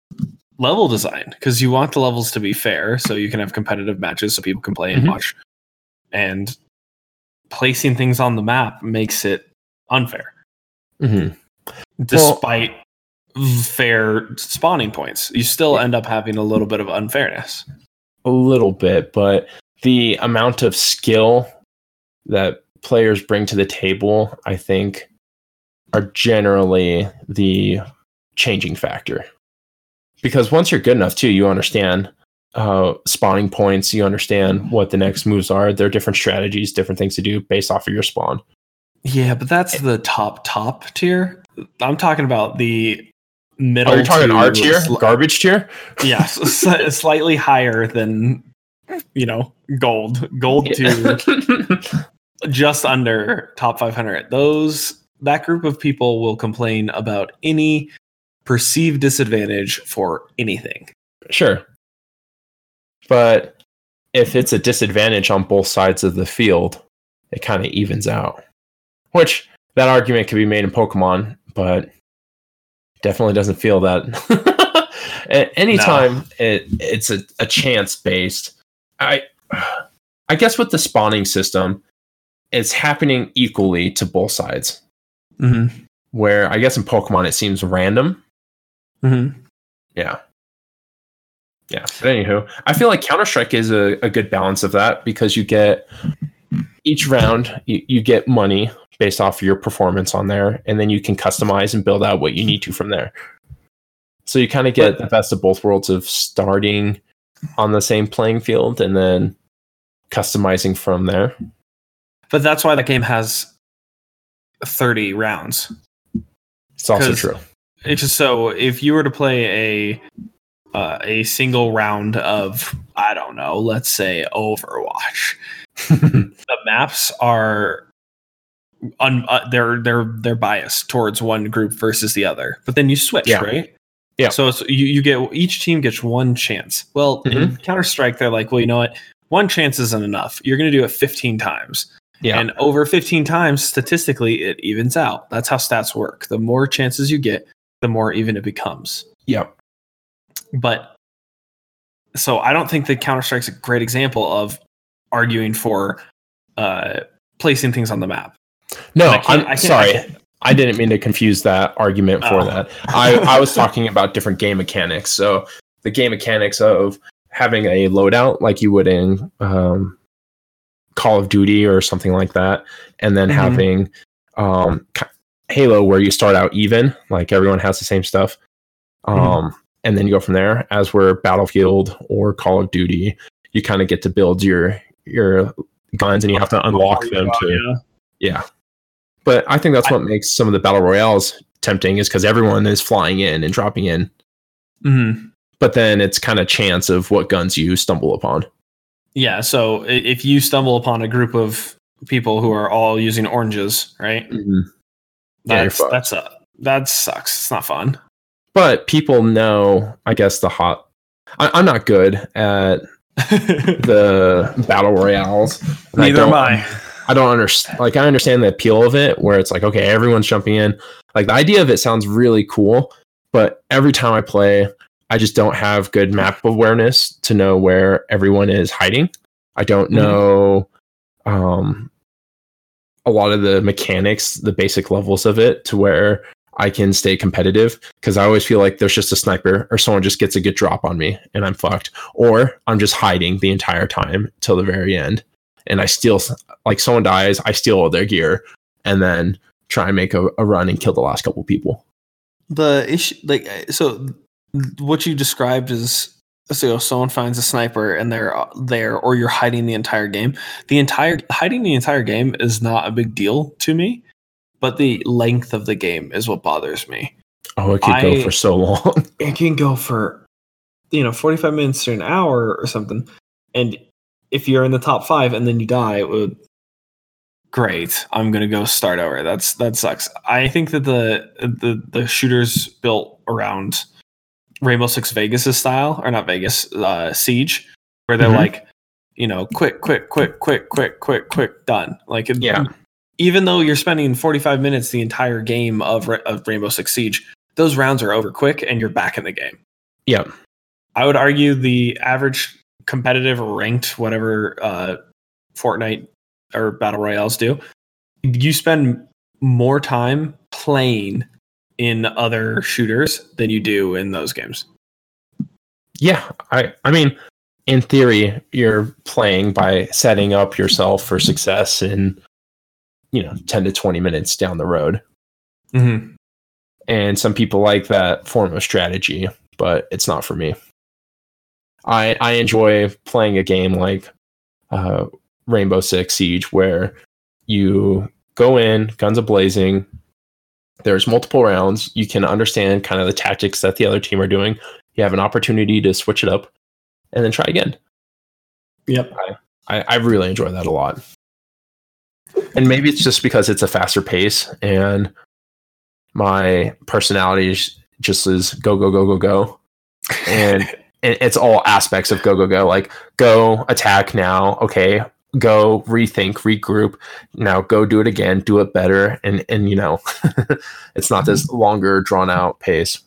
level design because you want the levels to be fair so you can have competitive matches so people can play and
Mhm.
watch. And placing things on the map makes it unfair
hmm
despite fair spawning points. You still end up having a little bit of unfairness.
a little bit, but the amount of skill that players bring to the table, I think, are generally the changing factor. Because once you're good enough, too, you understand uh, spawning points, you understand what the next moves are. There are different strategies, different things to do based off of your spawn.
Yeah, but that's the top top tier. I'm talking about the middle.
Are you talking R tier,
sli-
garbage tier? [laughs]
yeah, [laughs] slightly higher than you know gold. Gold to [laughs] just under top 500. Those that group of people will complain about any perceived disadvantage for anything.
Sure. But if it's a disadvantage on both sides of the field, it kind of evens out. Which that argument could be made in Pokemon, but definitely doesn't feel that. [laughs] Anytime it, it's a, a chance based, I I guess with the spawning system, it's happening equally to both sides.
Mm-hmm.
Where I guess in Pokemon it seems random,
Mm-hmm.
Yeah. Yeah. But anywho, I feel like Counter Strike is a, a good balance of that because you get each round, you, you get money based off your performance on there, and then you can customize and build out what you need to from there. So you kind of get the best of both worlds of starting on the same playing field and then customizing from there.
But that's why the game has 30 rounds.
It's also true.
It's just so if you were to play a uh, a single round of I don't know, let's say Overwatch, [laughs] the maps are un, uh, they're they're they're biased towards one group versus the other. But then you switch,
Yeah.
right?
Yeah.
So it's, you you get each team gets one chance. Well, in Counter Strike, they're like, well, you know what? One chance isn't enough. You're going to do it 15 times.
yeah.
And over 15 times, statistically, it evens out. That's how stats work. The more chances you get, the more even it becomes.
yeah.
But so I don't think that Counter Strike's a great example of arguing for uh, placing things on the map.
No,
I
I'm
I
sorry.
I
I didn't mean to confuse that argument for
Oh.
that. I, I was talking about different game mechanics. So the game mechanics of having a loadout like you would in um, Call of Duty or something like that, and then
Mhm.
having um, Halo where you start out even, like everyone has the same stuff, um,
Mhm.
and then you go from there. As we're Battlefield or Call of Duty, you kind of get to build your your guns, and you have to unlock them to
Yeah.
yeah. But I think that's what makes some of the battle royales tempting is because everyone is flying in and dropping in.
Mhm.
But then it's kind of chance of what guns you stumble upon.
Yeah. So if you stumble upon a group of people who are all using oranges, right?
You're
that's that's a that sucks. It's not fun.
But people know, I guess, the hot. I, I'm not good at [laughs] the battle royales. and I
Neither am I.
I don't understand. Like, I understand the appeal of it, where it's like, okay, everyone's jumping in. Like, the idea of it sounds really cool, but every time I play, I just don't have good map awareness to know where everyone is hiding. I don't
Mhm.
know um, a lot of the mechanics, the basic levels of it, to where I can stay competitive. Because I always feel like there's just a sniper or someone just gets a good drop on me and I'm fucked, or I'm just hiding the entire time till the very end and I steal like someone dies, I steal all their gear and then try and make a, a run and kill the last couple people.
the issue like so what you described is so someone finds a sniper and they're uh, there or you're hiding the entire game the entire hiding the entire game is not a big deal to me but the length of the game is what bothers me.
Oh, it
can
go for so long. [laughs]
it can go for you know 45 minutes to an hour or something and if you're in the top five and then you die it would great. I'm gonna go start over. That's that sucks. I think that the the the shooters built around rainbow six vegas style or not vegas uh siege where they're
Mhm.
like you know quick quick quick quick quick quick quick done like
Yeah.
even though you're spending 45 minutes the entire game of, of rainbow six siege those rounds are over quick and you're back in the game
yeah.
I would argue the average competitive or ranked whatever uh, Fortnite or battle royales do, you spend more time playing in other shooters than you do in those games.
Yeah, I I mean, in theory, you're playing by setting up yourself for success in you know 10 to 20 minutes down the road.
Mm-hmm.
And some people like that form of strategy, but it's not for me. I I enjoy playing a game like uh, Rainbow Six Siege where you go in guns a blazing. There's multiple rounds. You can understand kind of the tactics that the other team are doing. You have an opportunity to switch it up and then try again.
Yep.
I, I really enjoy that a lot. And maybe it's just because it's a faster pace and my personality is just is go, go, go, go, go. And [laughs] it's all aspects of go, go, go. Like go, attack now. Okay. Go, rethink, regroup. Now go do it again, do it better. And, and you know, [laughs] it's not this longer, drawn out pace.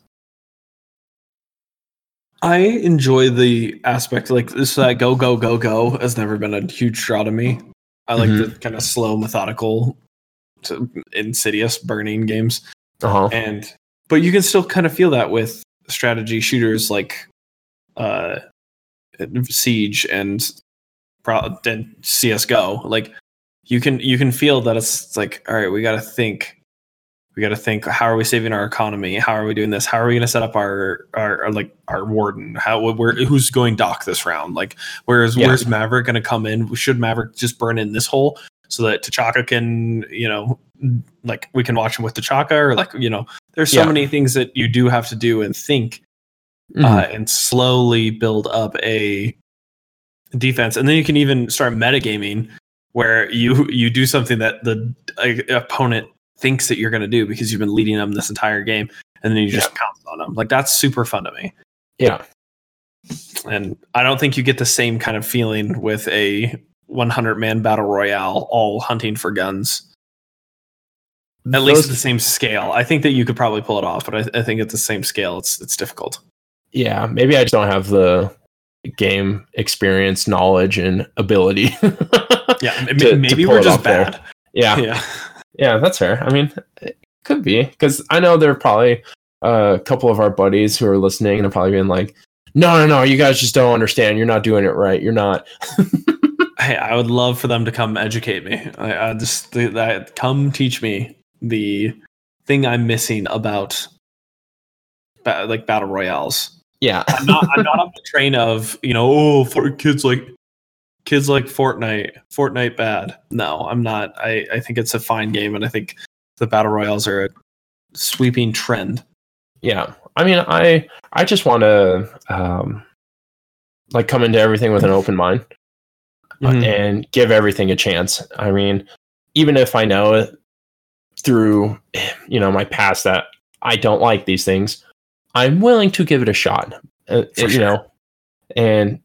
I enjoy the aspect like this uh, go go go go has never been a huge draw to me. I like
Mhm.
the kind of slow, methodical, to insidious burning games,
Uh-huh.
and but you can still kind of feel that with strategy shooters like uh, Siege and pro- and CS:GO. Like you can you can feel that it's, it's like all right, we got to think we got to think how are we saving our economy how are we doing this how are we going to set up our, our our like our warden how where who's going Doc this round like where's
Yeah.
where's maverick going to come in should maverick just burn in this hole so that Tachanka can you know like we can watch him with Tachanka or like you know there's so
Yeah.
many things that you do have to do and think
Mhm.
uh, and slowly build up a defense and then you can even start metagaming where you you do something that the uh, opponent thinks that you're going to do because you've been leading them this entire game and then you just pounce on them like that's super fun to me.
Yeah.
and i don't think you get the same kind of feeling with a 100 man battle royale all hunting for guns. At least at the same scale. I think that you could probably pull it off but i, I think at the same scale it's it's difficult.
Yeah, maybe I just don't have the game experience, knowledge, and ability. [laughs]
yeah m-
To- to
maybe
pull
we're just
off there.
bad
yeah,
yeah
yeah, that's fair. I mean, it could be because I know there are probably uh, a couple of our buddies who are listening and are probably being like, "No, no, no, you guys just don't understand. You're not doing it right. You're not." [laughs]
Hey, I would love for them to come educate me. I, I just come teach me the thing I'm missing about ba- like battle royales.
Yeah,
I'm not I'm not on the train of you know oh for kids like kids like Fortnite Fortnite bad. No, I'm not. I I think it's a fine game, and I think the battle royals are a sweeping trend.
yeah. I mean, I I just want to um, like come into everything with an open mind. uh,
Mhm.
and give everything a chance. I mean, even if I know it through you know my past that I don't like these things, I'm willing to give it a shot. Uh, you
sure.
know, and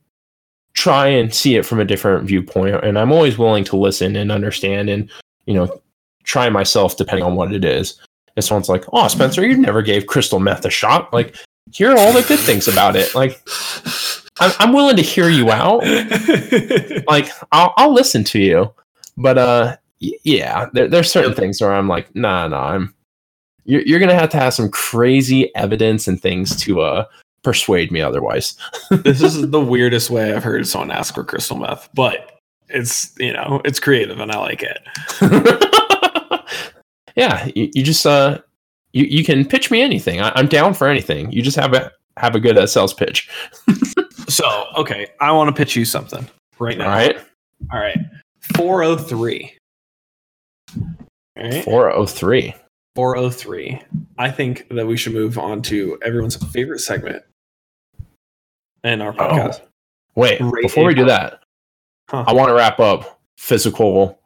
try and see it from a different viewpoint. And I'm always willing to listen and understand, and you know, try myself depending on what it is. If someone's like, "Oh, Spencer, you never gave crystal meth a shot," like, here are all the good things about it. Like, I'm, I'm willing to hear you out [laughs] like I'll I'll listen to you, but uh, yeah, there, there's certain things where I'm like, nah, nah, I'm you're you're gonna have to have some crazy evidence and things to uh persuade me otherwise. [laughs]
this is the weirdest way I've heard someone ask for crystal meth, but it's you know it's creative and I like it. [laughs]
yeah, you, you just uh you, you can pitch me anything. I, I'm down for anything. You just have a have a good uh, sales pitch. [laughs]
So okay, I want to pitch you something right now.
All right,
all right. Four oh three. All right,
four oh three.
four oh three. I think that we should move on to everyone's favorite segment in our podcast.
Wait,
Rate
before we do that,
Huh.
I want to wrap up physical.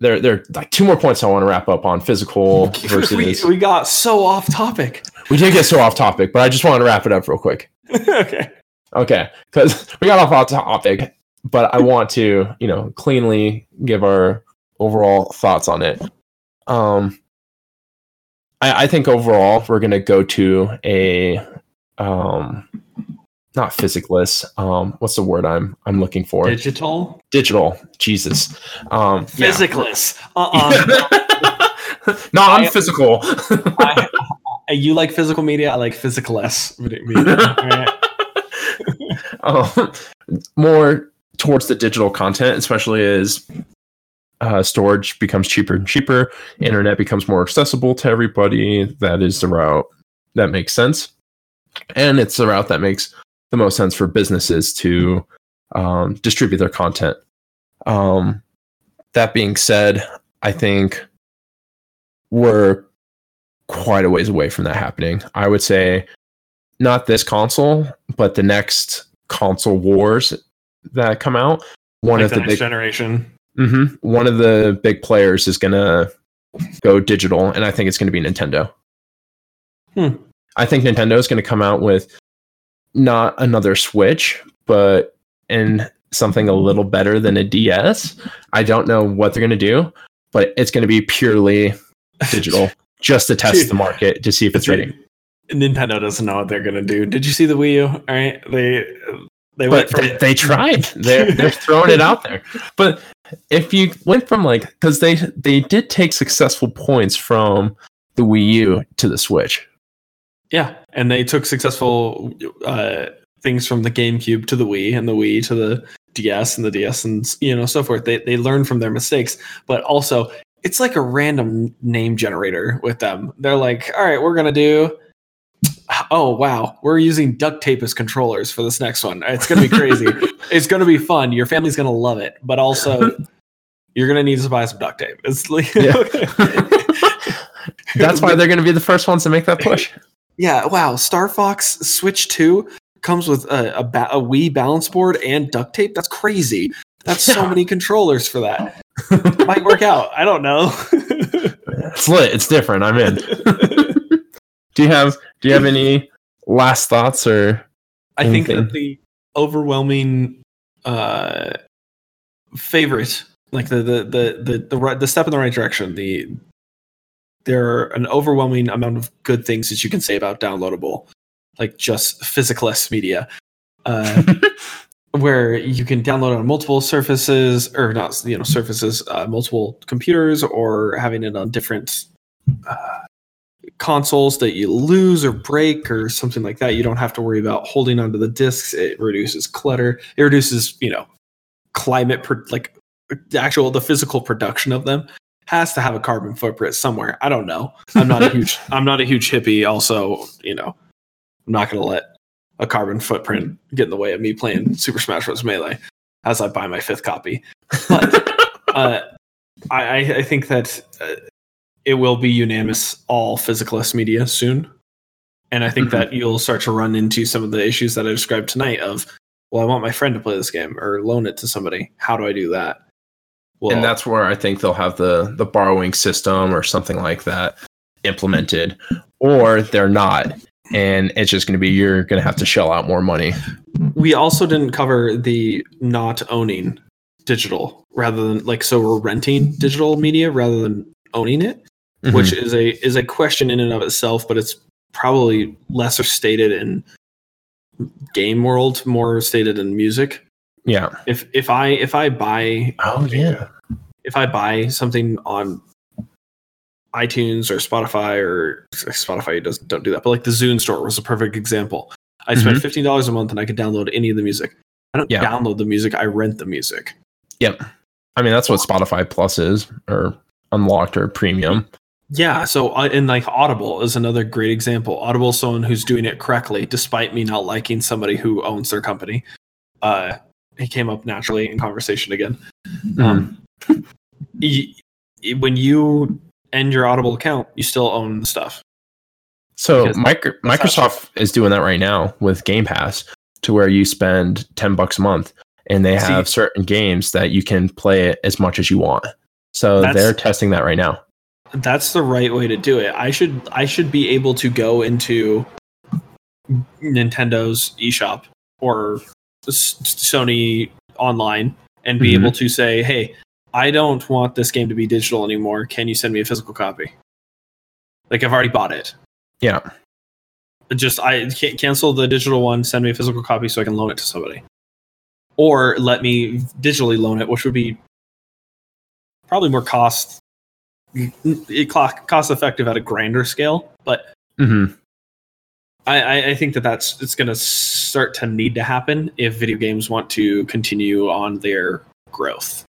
There, there are like two more points I want to wrap up on physical [laughs] versus.
we, we got so off topic.
We did get so off topic, but I just want to wrap it up real quick. [laughs]
okay.
Okay, because we got off off topic, but I want to, you know, cleanly give our overall thoughts on it. Um, I, I think overall we're gonna go to a um not physicless. Um, what's the word I'm I'm looking for?
Digital,
Digital. Jesus. Um, yeah.
physicless. Uh uh [laughs]
no, I'm physical.
I, you like physical media. I like physicaless media. [laughs]
Um, more towards the digital content, especially as uh, storage becomes cheaper and cheaper, internet becomes more accessible to everybody. That is the route that makes sense, and it's the route that makes the most sense for businesses to um, distribute their content. Um, that being said, I think we're quite a ways away from that happening. I would say not this console, but the next console wars that come out. One
Like
of
the
the
next
big
generation.
Hmm one of the big players is gonna go digital, and I think it's gonna be Nintendo.
Hmm.
I think Nintendo is gonna come out with not another Switch, but in something a little better than a DS. I don't know what they're gonna do, but it's gonna be purely digital, [laughs] just to test
Dude.
the market to see if it's ready.
Nintendo doesn't know what they're gonna do. Did you see the Wii U? All right, they they
but
went from
they, [laughs] they tried. They're they're throwing it out there. But if you went from like because they they did take successful points from the Wii U to the Switch.
yeah, and they took successful uh, things from the GameCube to the Wii and the Wii to the DS and the DS and you know so forth. They they learn from their mistakes, but also it's like a random name generator with them. They're like, all right, we're gonna do. Oh wow, we're using duct tape as controllers for this next one. It's gonna be crazy. [laughs] it's gonna be fun. Your family's gonna love it, but also [laughs] you're gonna need to buy some duct tape. It's like [laughs]
That's why they're going to be the first ones to make that push.
Yeah, wow. Star Fox Switch 2 comes with a, a, ba- a Wii balance board and duct tape. That's crazy. That's so many controllers for that. Might work out. I don't know.
It's lit. It's different. I'm in. Do you have Do you have [laughs] any last thoughts or?
I think that the overwhelming uh, favorite, like the the the the the, right, the step in the right direction, the there are an overwhelming amount of good things that you can say about downloadable, like just physicalist media, uh, [laughs] where you can download on multiple surfaces or not, you know, surfaces, uh, multiple computers, or having it on different. Uh, consoles that you lose or break or something like that you don't have to worry about holding onto the discs. It reduces clutter. It reduces you know climate pro- like the actual the physical production of them. Has to have a carbon footprint somewhere. I don't know. I'm not a huge [laughs] i'm not a huge hippie. Also you know i'm not going to let a carbon footprint get in the way of me playing super smash bros. Melee as i buy my fifth copy. But [laughs] uh, I, I I think that uh, it will be unanimous all physicalist media soon, and I think
Mhm.
that you'll start to run into some of the issues that I described tonight. Of well, I want my friend to play this game or loan it to somebody. How do I do that? Well,
and that's where I think they'll have the the borrowing system or something like that implemented, or they're not, and it's just going to be you're going to have to shell out more money.
we also didn't cover the not owning digital rather than like so we're renting digital media rather than owning it which
Mm-hmm.
is a is a question in and of itself, but it's probably lesser stated in game world, more stated in music.
yeah.
If if I if I buy
Oh yeah.
if I buy something on iTunes or Spotify or Spotify doesn't don't do that, but like the Zune store was a perfect example. I spent fifteen dollars a month and I could download any of the music. I don't
Yeah.
download the music; I rent the music. Yep.
I mean that's what Spotify Plus is, or unlocked or premium.
Yeah, so uh, and like Audible is another great example. Audible someone who's doing it correctly, despite me not liking somebody who owns their company. Uh, he came up naturally in conversation again. Um, y- y- when you end your Audible account, you still own the stuff.
So micro- Microsoft is doing that right now with Game Pass, to where you spend ten bucks a month, and they
See-
have certain games that you can play it as much as you want. So they're testing that right now.
That's the right way to do it. I should I should be able to go into Nintendo's eShop or S- Sony online and be
Mhm.
able to say, "Hey, I don't want this game to be digital anymore. Can you send me a physical copy?" Like I've already bought it.
Yeah.
just I ca- cancel the digital one, send me a physical copy so I can loan it to somebody, or let me digitally loan it, which would be probably more cost cost effective at a grander scale. But
hmm
I, I, I think that that's it's going to start to need to happen if video games want to continue on their growth.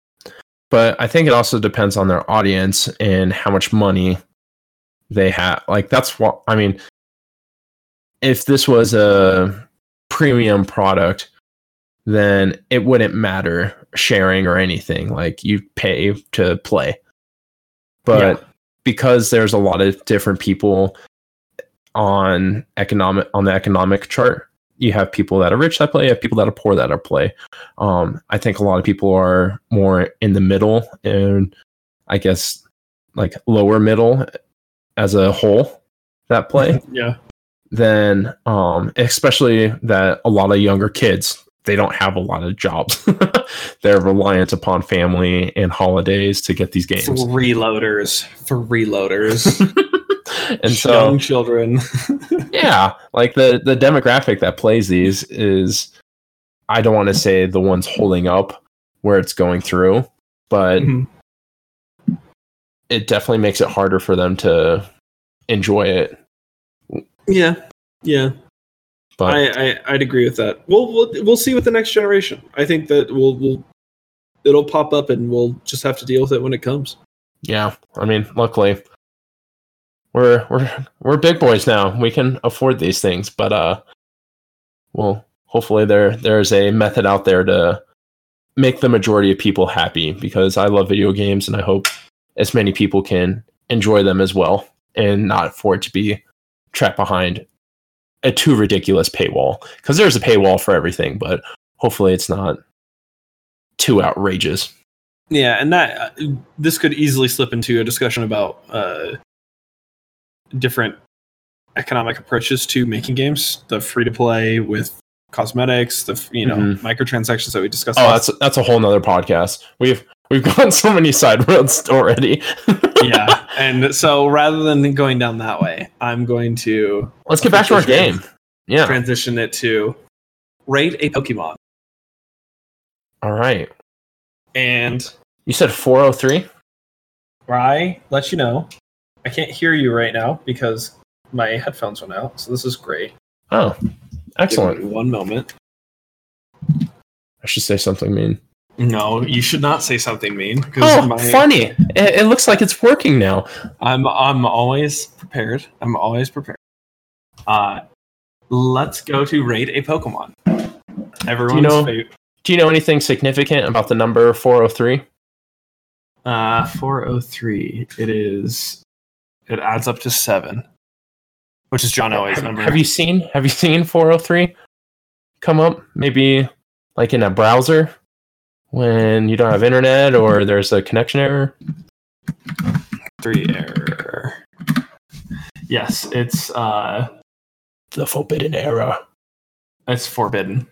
But I think it also depends on their audience and how much money they have. Like that's what I mean. If this was a premium product, then it wouldn't matter sharing or anything. Like you pay to play. But
Yeah.
because there's a lot of different people on economic on the economic chart, you have people that are rich that play, you have people that are poor that are play. Um, I think a lot of people are more in the middle and I guess like lower middle as a whole that play [laughs]
Yeah,
then um especially that a lot of younger kids they don't have a lot of jobs [laughs] they're reliant upon family and holidays to get these games
for reloaders, for reloaders, [laughs]
and so
young children. [laughs]
yeah like the the demographic that plays these is i don't want to say the ones holding up where it's going through but
Mhm.
it definitely makes it harder for them to enjoy it
yeah, yeah.
But
I, I I'd agree with that. We'll, we'll we'll see with the next generation. I think that we'll we'll it'll pop up and we'll just have to deal with it when it comes.
yeah i mean luckily we're we're we're big boys now we can afford these things but uh well hopefully there there's a method out there to make the majority of people happy because i love video games and i hope as many people can enjoy them as well and not for it to be trapped behind a too ridiculous paywall because there's a paywall for everything but hopefully it's not too outrageous
Yeah, and that uh, this could easily slip into a discussion about uh, different economic approaches to making games. The free to play with cosmetics, the you know
Mhm.
microtransactions that we discussed.
Oh,
last-
that's that's a whole nother podcast. We've we've gone so many side roads already. [laughs]
yeah. And so rather than going down that way, I'm going to
Let's get back to our game. Yeah.
transition it to rate a Pokemon.
All right.
And
You said 403?
I let you know, I can't hear you right now because my headphones went out. So this is great.
Oh. Excellent.
One moment.
I should say something mean.
No, you should not say something mean.
Oh,
my-
funny. It, it looks like it's working now.
I'm I'm always prepared. I'm always prepared. Uh, let's go to raid a Pokemon. Everyone's
know-
favorite.
Do you know anything significant about the number 403?
Uh, 403. It is. It adds up to seven, which is John
Have,
number.
have you seen have you seen 403 come up maybe like in a browser when you don't have internet or there's a connection error?
three error? Yes, it's uh,
The forbidden error.
it's forbidden.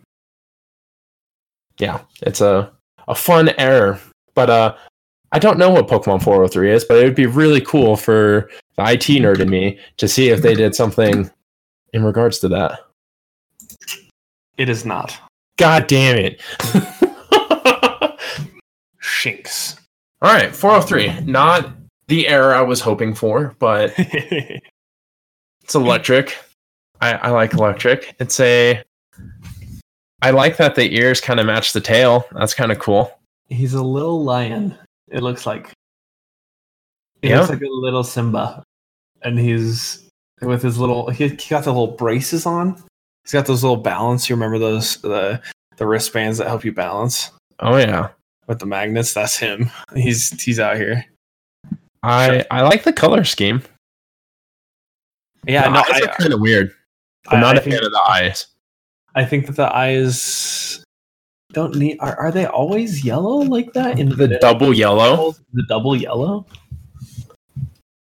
yeah, it's a a fun error. But uh I don't know what Pokemon 403 is, but it would be really cool for the IT nerd in me to see if they did something in regards to that.
It is not.
God damn it. [laughs]
Shinx.
All right, 403. Not the error I was hoping for, but [laughs] it's electric. I, I like electric. It's a I like that the ears kind of match the tail. That's kind of cool.
He's a little lion. It looks like. He
Yeah.
looks like a little Simba, and he's with his little. He, he got the little braces on. He's got those little balance. You remember those the the wristbands that help you balance
Oh yeah.
With the magnets? That's him. [laughs] He's he's out here.
I I like the color scheme.
Yeah,
the
no,
eyes
I,
are kind of weird. I'm
I-
not
I
a
think,
fan of the eyes.
I think that the eyes don't need. Are, are they always yellow like that? In
The double yellow.
the double yellow.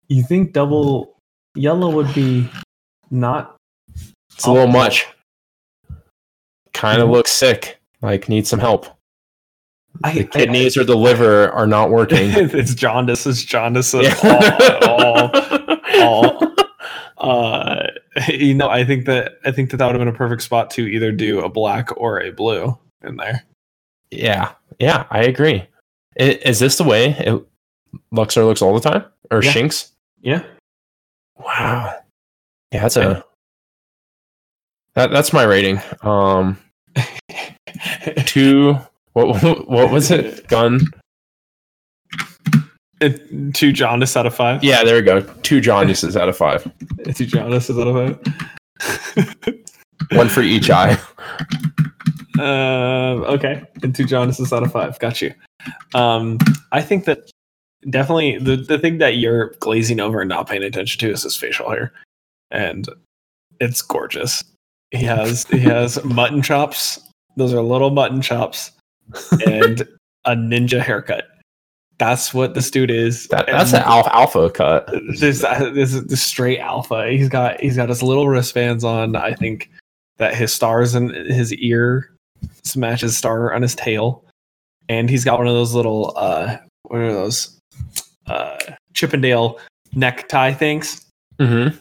You think double yellow would be not
It's a little much. Kind of looks sick. Like needs some help.
I,
The kidneys or the liver are not working. [laughs]
it's jaundice. It's jaundice.
Yeah.
All, all, all. Uh, you know, I think that I think that that would have been a perfect spot to either do a black or a blue in there.
Yeah, yeah, I agree. I- Is this the way it, Luxor looks all the time, or
Yeah.
Shinx?
Yeah.
Wow. Yeah, that's a that, that's my rating. Um, [laughs] two. What what was it? [laughs] Gun.
It- Two jaundice out of five.
Yeah, there we go. Two jaundices out of five. [laughs]
Two jaundices out of five.
One for each eye. [laughs]
Um, okay, and two jaundices out of five. Got you. Um, I think that definitely the the thing that you're glazing over and not paying attention to is his facial hair, and it's gorgeous. He has he has mutton chops. Those are little mutton chops, and a ninja haircut. That's what this dude is.
That, that's
And
an alpha, alpha cut.
this this is the straight alpha. He's got he's got his little wristbands on. I think that his stars in his ear matches star on his tail, and he's got one of those little uh what are those uh Chippendale necktie things.
Mm-hmm.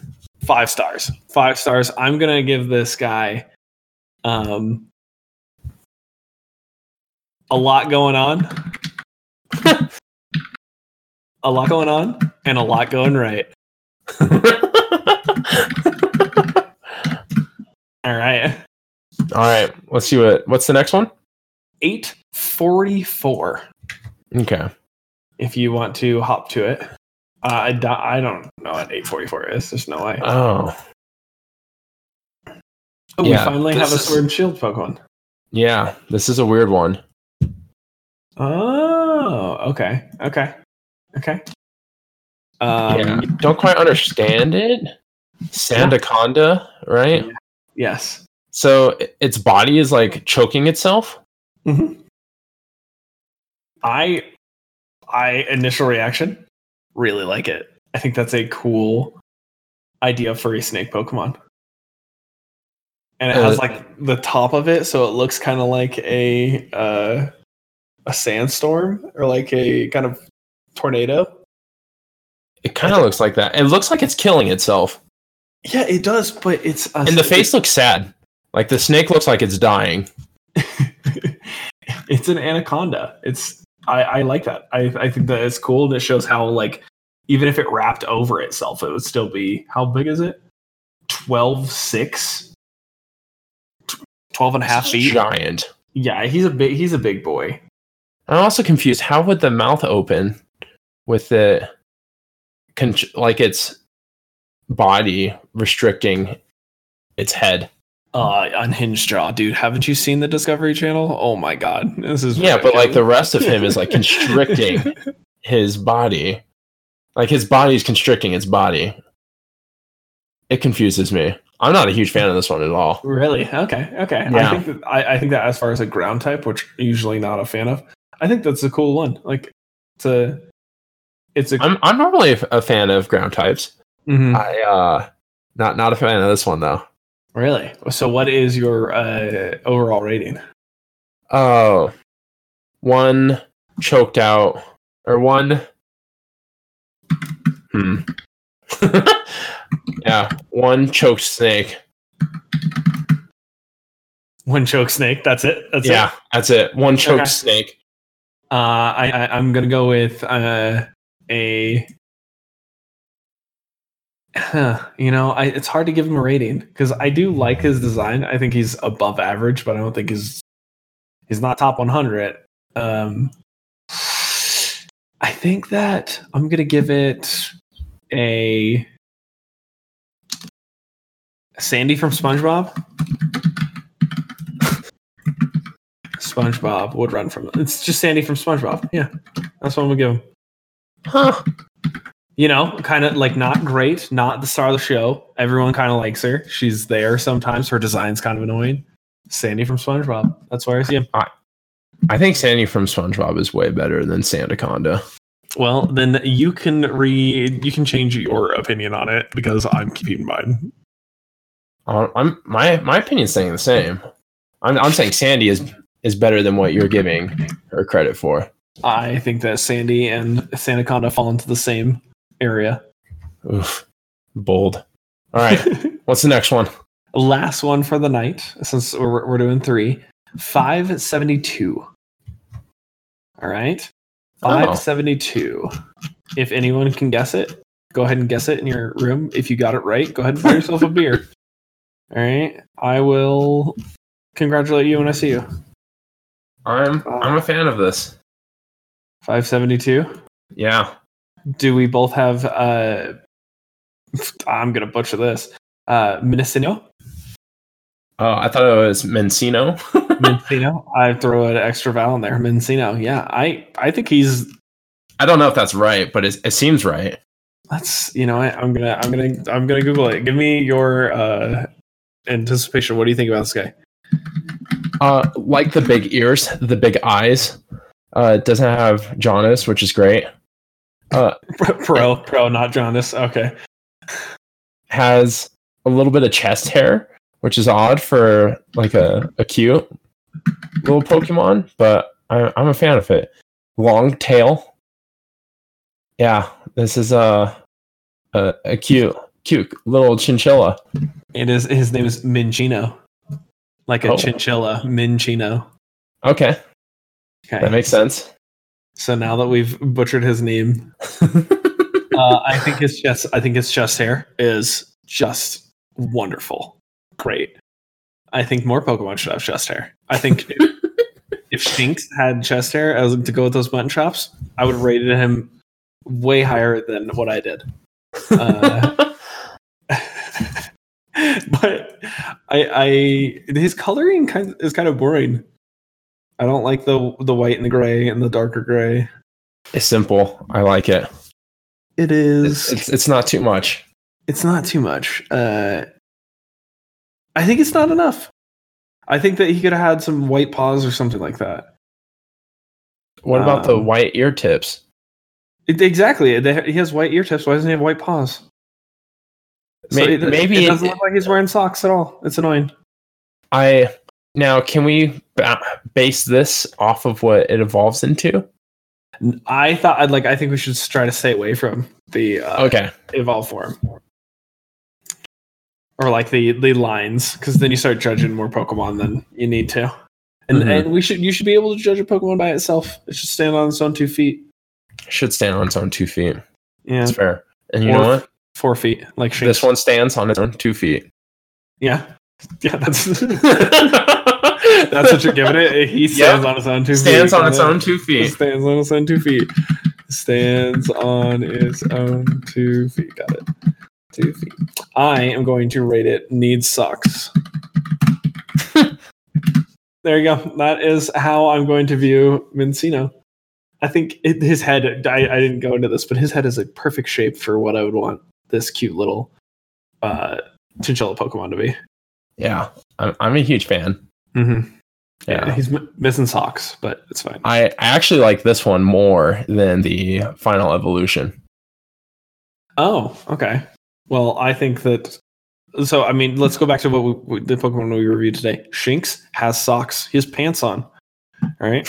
Five stars. Five stars. I'm gonna give this guy um a lot going on. a lot going on and a lot going right. [laughs] All right.
All right, let's see what what's the next one.
844
Okay.
if you want to hop to it. Uh, I, do, I don't know what 844 is. There's no way.
Oh,
Oh, we finally have a
is-
sword and shield Pokemon.
yeah. This is a weird one.
Oh, okay. Okay. Okay. Um,
yeah, don't quite understand it. Sandaconda, right?
Yes.
So its body is like choking itself.
Mhm. I, I initial reaction, really like it. I think that's a cool idea for a snake Pokemon. And it has
Uh,
like the top of it, so it looks kind of like a uh, a sandstorm or like a kind of tornado.
It kind of looks like that. It looks like it's killing itself,
Yeah, it does, but it's a,
and the face looks sad. Like the snake looks like it's dying. [laughs]
it's an anaconda. It's I, I like that. I, I think that it's cool and it shows how like even if it wrapped over itself, it would still be how big is it? 12 6 12 and a half feet.
Giant.
Yeah, he's a big he's a big boy.
I'm also confused. How would the mouth open with the con- like its body restricting its head?
Uh unhinged jaw, dude. Haven't you seen the Discovery Channel? Oh my god. This is
Yeah, but like the rest of him is like constricting [laughs] his body. Like his body is constricting its body. It confuses me. I'm not a huge fan of this one at all.
Really? Okay. Okay.
Yeah.
I think that I, I think that as far as a ground type, which usually not a fan of, I think that's a cool one. Like it's a it's a
I'm I'm normally a, a fan of ground types.
Mhm.
I uh not not a fan of this one though.
really. So what is your uh overall rating?
Oh, one choked out or one. Hmm. [laughs] yeah, one choked snake.
One choke snake. That's it. That's
yeah,
it.
that's it. One choked
Okay.
snake.
Uh, I, I I'm gonna go with uh a. Huh, you know, I, it's hard to give him a rating because I do like his design. I think he's above average, but I don't think he's he's not top 100. Um, I think that I'm gonna give it a Sandy from SpongeBob. SpongeBob would run from it. It's just Sandy from SpongeBob. Yeah, that's what I'm gonna give him.
Huh.
You know, kind of like not great, not the star of the show. Everyone kind of likes her. She's there sometimes. Her design's kind of annoying. Sandy from SpongeBob. That's where I see him.
I think Sandy from SpongeBob is way better than Sandaconda.
Well, then you can read. You can change your opinion on it because I'm keeping mine.
Uh, I'm my my opinion's staying the same. I'm I'm saying Sandy is is better than what you're giving her credit for.
I think that Sandy and Sandaconda fall into the same area.
Oof, bold. All right, [laughs] What's the next one?
Last one for the night, since we're, we're doing three. 572. All right.
Oh.
572. If anyone can guess it, go ahead and guess it in your room. If you got it right, go ahead and buy yourself a beer. [laughs] All right. I will congratulate you when I see you.
I'm I'm a fan of this.
572.
Yeah.
Do we both have uh I'm gonna butcher this. Uh Minicino?
Oh, I thought it was Mencino. [laughs]
Minccino. I throw an extra vowel in there. Minccino. Yeah, I I think he's
I don't know if that's right, but it, it seems right.
that's you know what, I'm gonna I'm gonna I'm gonna Google it. Give me your uh anticipation. What do you think about this guy?
Uh, like the big ears, the big eyes. Uh, doesn't have jaundice, which is great. Uh, [laughs]
pro pro not Jonas. Okay.
has a little bit of chest hair, which is odd for like a, a cute little Pokemon, but I, I'm a fan of it. Long tail. Yeah, this is a a, a cute cute little chinchilla.
It is his name is Minchino. Like a
Oh.
chinchilla. Minchino.
Okay,
Okay.
that makes sense.
so now that we've butchered his name, [laughs] uh, I think it's just I think his chest hair is just wonderful. Great. I think more Pokemon should have chest hair. I think if, [laughs] if Shinx had chest hair as to go with those button chops, I would have rated him way higher than what I did. Uh, [laughs] [laughs] but I, I his coloring kind is kind of boring. I don't like the the white and the gray and the darker gray.
it's simple. I like it.
It
It's, it's it's not too much.
It's not too much. Uh, I think it's not enough. I think that he could have had some white paws or something like that.
What about the
Um,
white ear tips?
It, exactly. They- He has white ear tips. Why doesn't he have white paws? So it,
maybe
it
it-
doesn't look like he's wearing socks at all. It's annoying.
I now can we ba- base this off of what it evolves into?
I thought I'd like. I think we should try to stay away from the uh,
Okay.
evolve form, or like the the lines, because then you start judging more Pokemon than you need to. And
Mhm.
and we should you should be able to judge a Pokemon by itself. It should stand on its own two feet.
Should stand on its own two feet.
Yeah,
That's fair. And you
Or-
know what?
Four feet. Like.
This one stands on its own two feet.
Yeah, [laughs] yeah. That's [laughs] that's what you're giving it. He stands on its own two feet.
stands on its own two feet.
Stands on its own two feet. Stands on its own two feet. Got it. Two feet. I am going to rate it needs socks. [laughs] there you go. That is how I'm going to view Minccino. I think it, his head, I, I didn't go into this, but his head is a perfect shape for what I would want this cute little uh, chinchilla Pokemon to be.
Yeah, I'm, I'm a huge fan.
Mm-hmm.
Yeah,
Yeah, he's m- missing socks, but it's fine.
I, I actually like this one more than the final evolution.
Oh, okay. Well, I think that. So, I mean, let's go back to what we, we- the Pokemon we reviewed today. Shinx has socks. He has pants on. All right.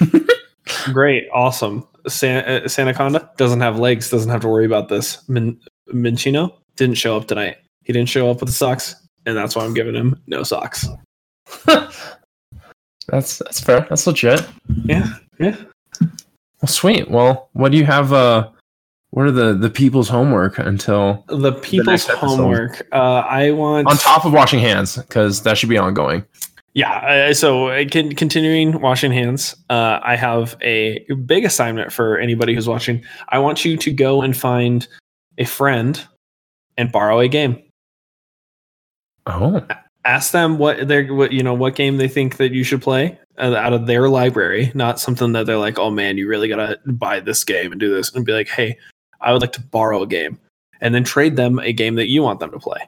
[laughs] Great. Awesome. San, uh, Sanaconda doesn't have legs. Doesn't have to worry about this. Min, Minchino didn't show up tonight. He didn't show up with the socks, and that's why I'm giving him no socks. [laughs]
That's that's fair. That's legit.
Yeah. Yeah.
Well, sweet. Well, what do you have? Uh, what are the the people's homework until
The people's
next
homework. Uh, I want
on top of washing hands because that should be ongoing.
Yeah. Uh, so, uh, con- continuing washing hands, uh, I have a big assignment for anybody who's watching. I want you to go and find a friend and borrow a game.
Oh,
Ask them what they're, what you know, what game they think that you should play uh, out of their library, not something that they're like, "Oh man, you really gotta buy this game and do this," and be like, "Hey, I would like to borrow a game," and then trade them a game that you want them to play.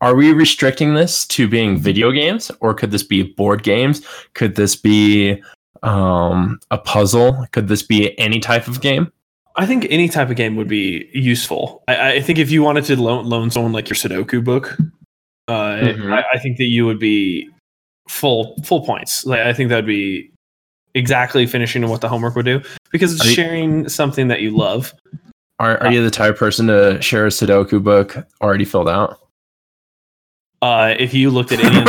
are we restricting this to being video games, or could this be board games? Could this be um, a puzzle? Could this be any type of game?
I think any type of game would be useful. I, I think if you wanted to loan, loan someone like your Sudoku book, uh,
Mhm.
I, I think that you would be full full points. Like I think that'd be exactly finishing what the homework would do because it's
Are you-
sharing something that you love.
Are, are you the type of person to share a Sudoku book already filled out?
Uh, if you looked at any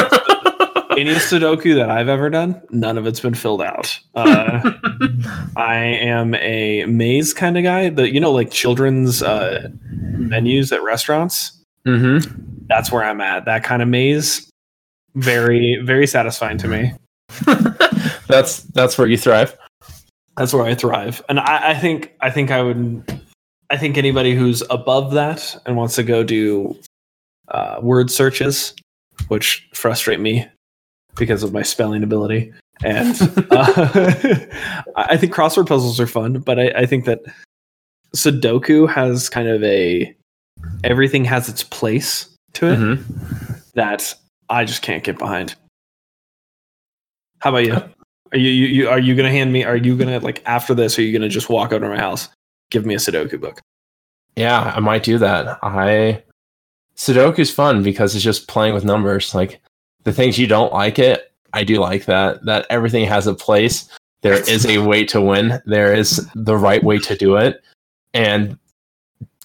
any Sudoku that I've ever done, none of it's been filled out. Uh, I am a maze kind of guy. The you know like children's uh, menus at restaurants.
mm-hmm.
That's where I'm at. That kind of maze, very very satisfying to me. [laughs]
that's that's where you thrive.
That's where I thrive, and I, I think I think I would. I think anybody who's above that and wants to go do uh, word searches, which frustrate me because of my spelling ability, and [laughs] uh, [laughs] I think crossword puzzles are fun, but I, I think that Sudoku has kind of a everything has its place to it
Mm-hmm.
that I just can't get behind. How about you? Are you, you, you are you gonna hand me? Are you gonna like after this? Are you gonna just walk over to my house, give me a Sudoku book?
Yeah, I might do that. I Sudoku's fun because it's just playing with numbers. Like the things you don't like it, I do like that. That everything has a place. There is a way to win. There is the right way to do it. And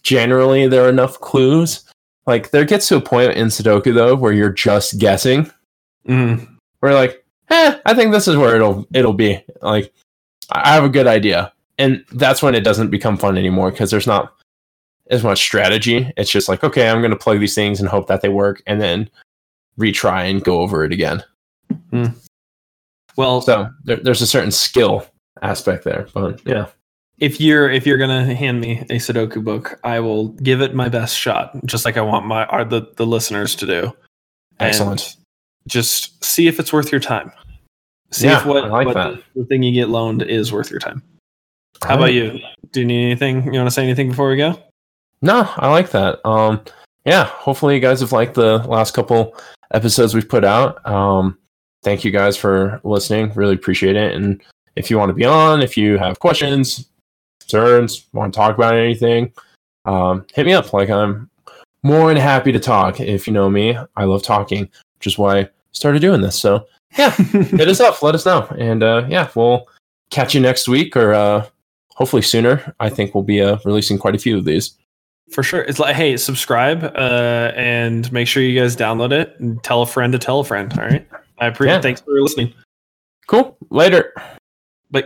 generally there are enough clues. Like there gets to a point in Sudoku though where you're just guessing.
Mm.
Where like, eh, I think this is where it'll it'll be. Like I have a good idea. And that's when it doesn't become fun anymore because there's not as much strategy. It's just like, okay, I'm going to plug these things and hope that they work, and then retry and go over it again.
Well,
So there, there's a certain skill aspect there, but yeah,
if you're if you're gonna hand me a Sudoku book, I will give it my best shot, just like I want my are the the listeners to do. And
excellent.
just see if it's worth your time. See
Yeah,
if what,
I like
what
that.
the thing you get loaned is worth your time. How about you? Do you need anything? You want to say anything before we go?
No, I like that. Um, yeah, hopefully you guys have liked the last couple episodes we've put out. Um, thank you guys for listening. Really appreciate it. And if you want to be on, if you have questions, concerns, want to talk about anything, um, hit me up. Like I'm more than happy to talk. If you know me, I love talking, which is why I started doing this. So yeah, [laughs] hit us up. Let us know. And uh, yeah, we'll catch you next week or uh, hopefully sooner. I think we'll be uh, releasing quite a few of these.
For sure. It's like, hey, subscribe uh, and make sure you guys download it and tell a friend to tell a friend. All right. I appreciate
Yeah.
Thanks for listening.
Cool. Later.
Bye.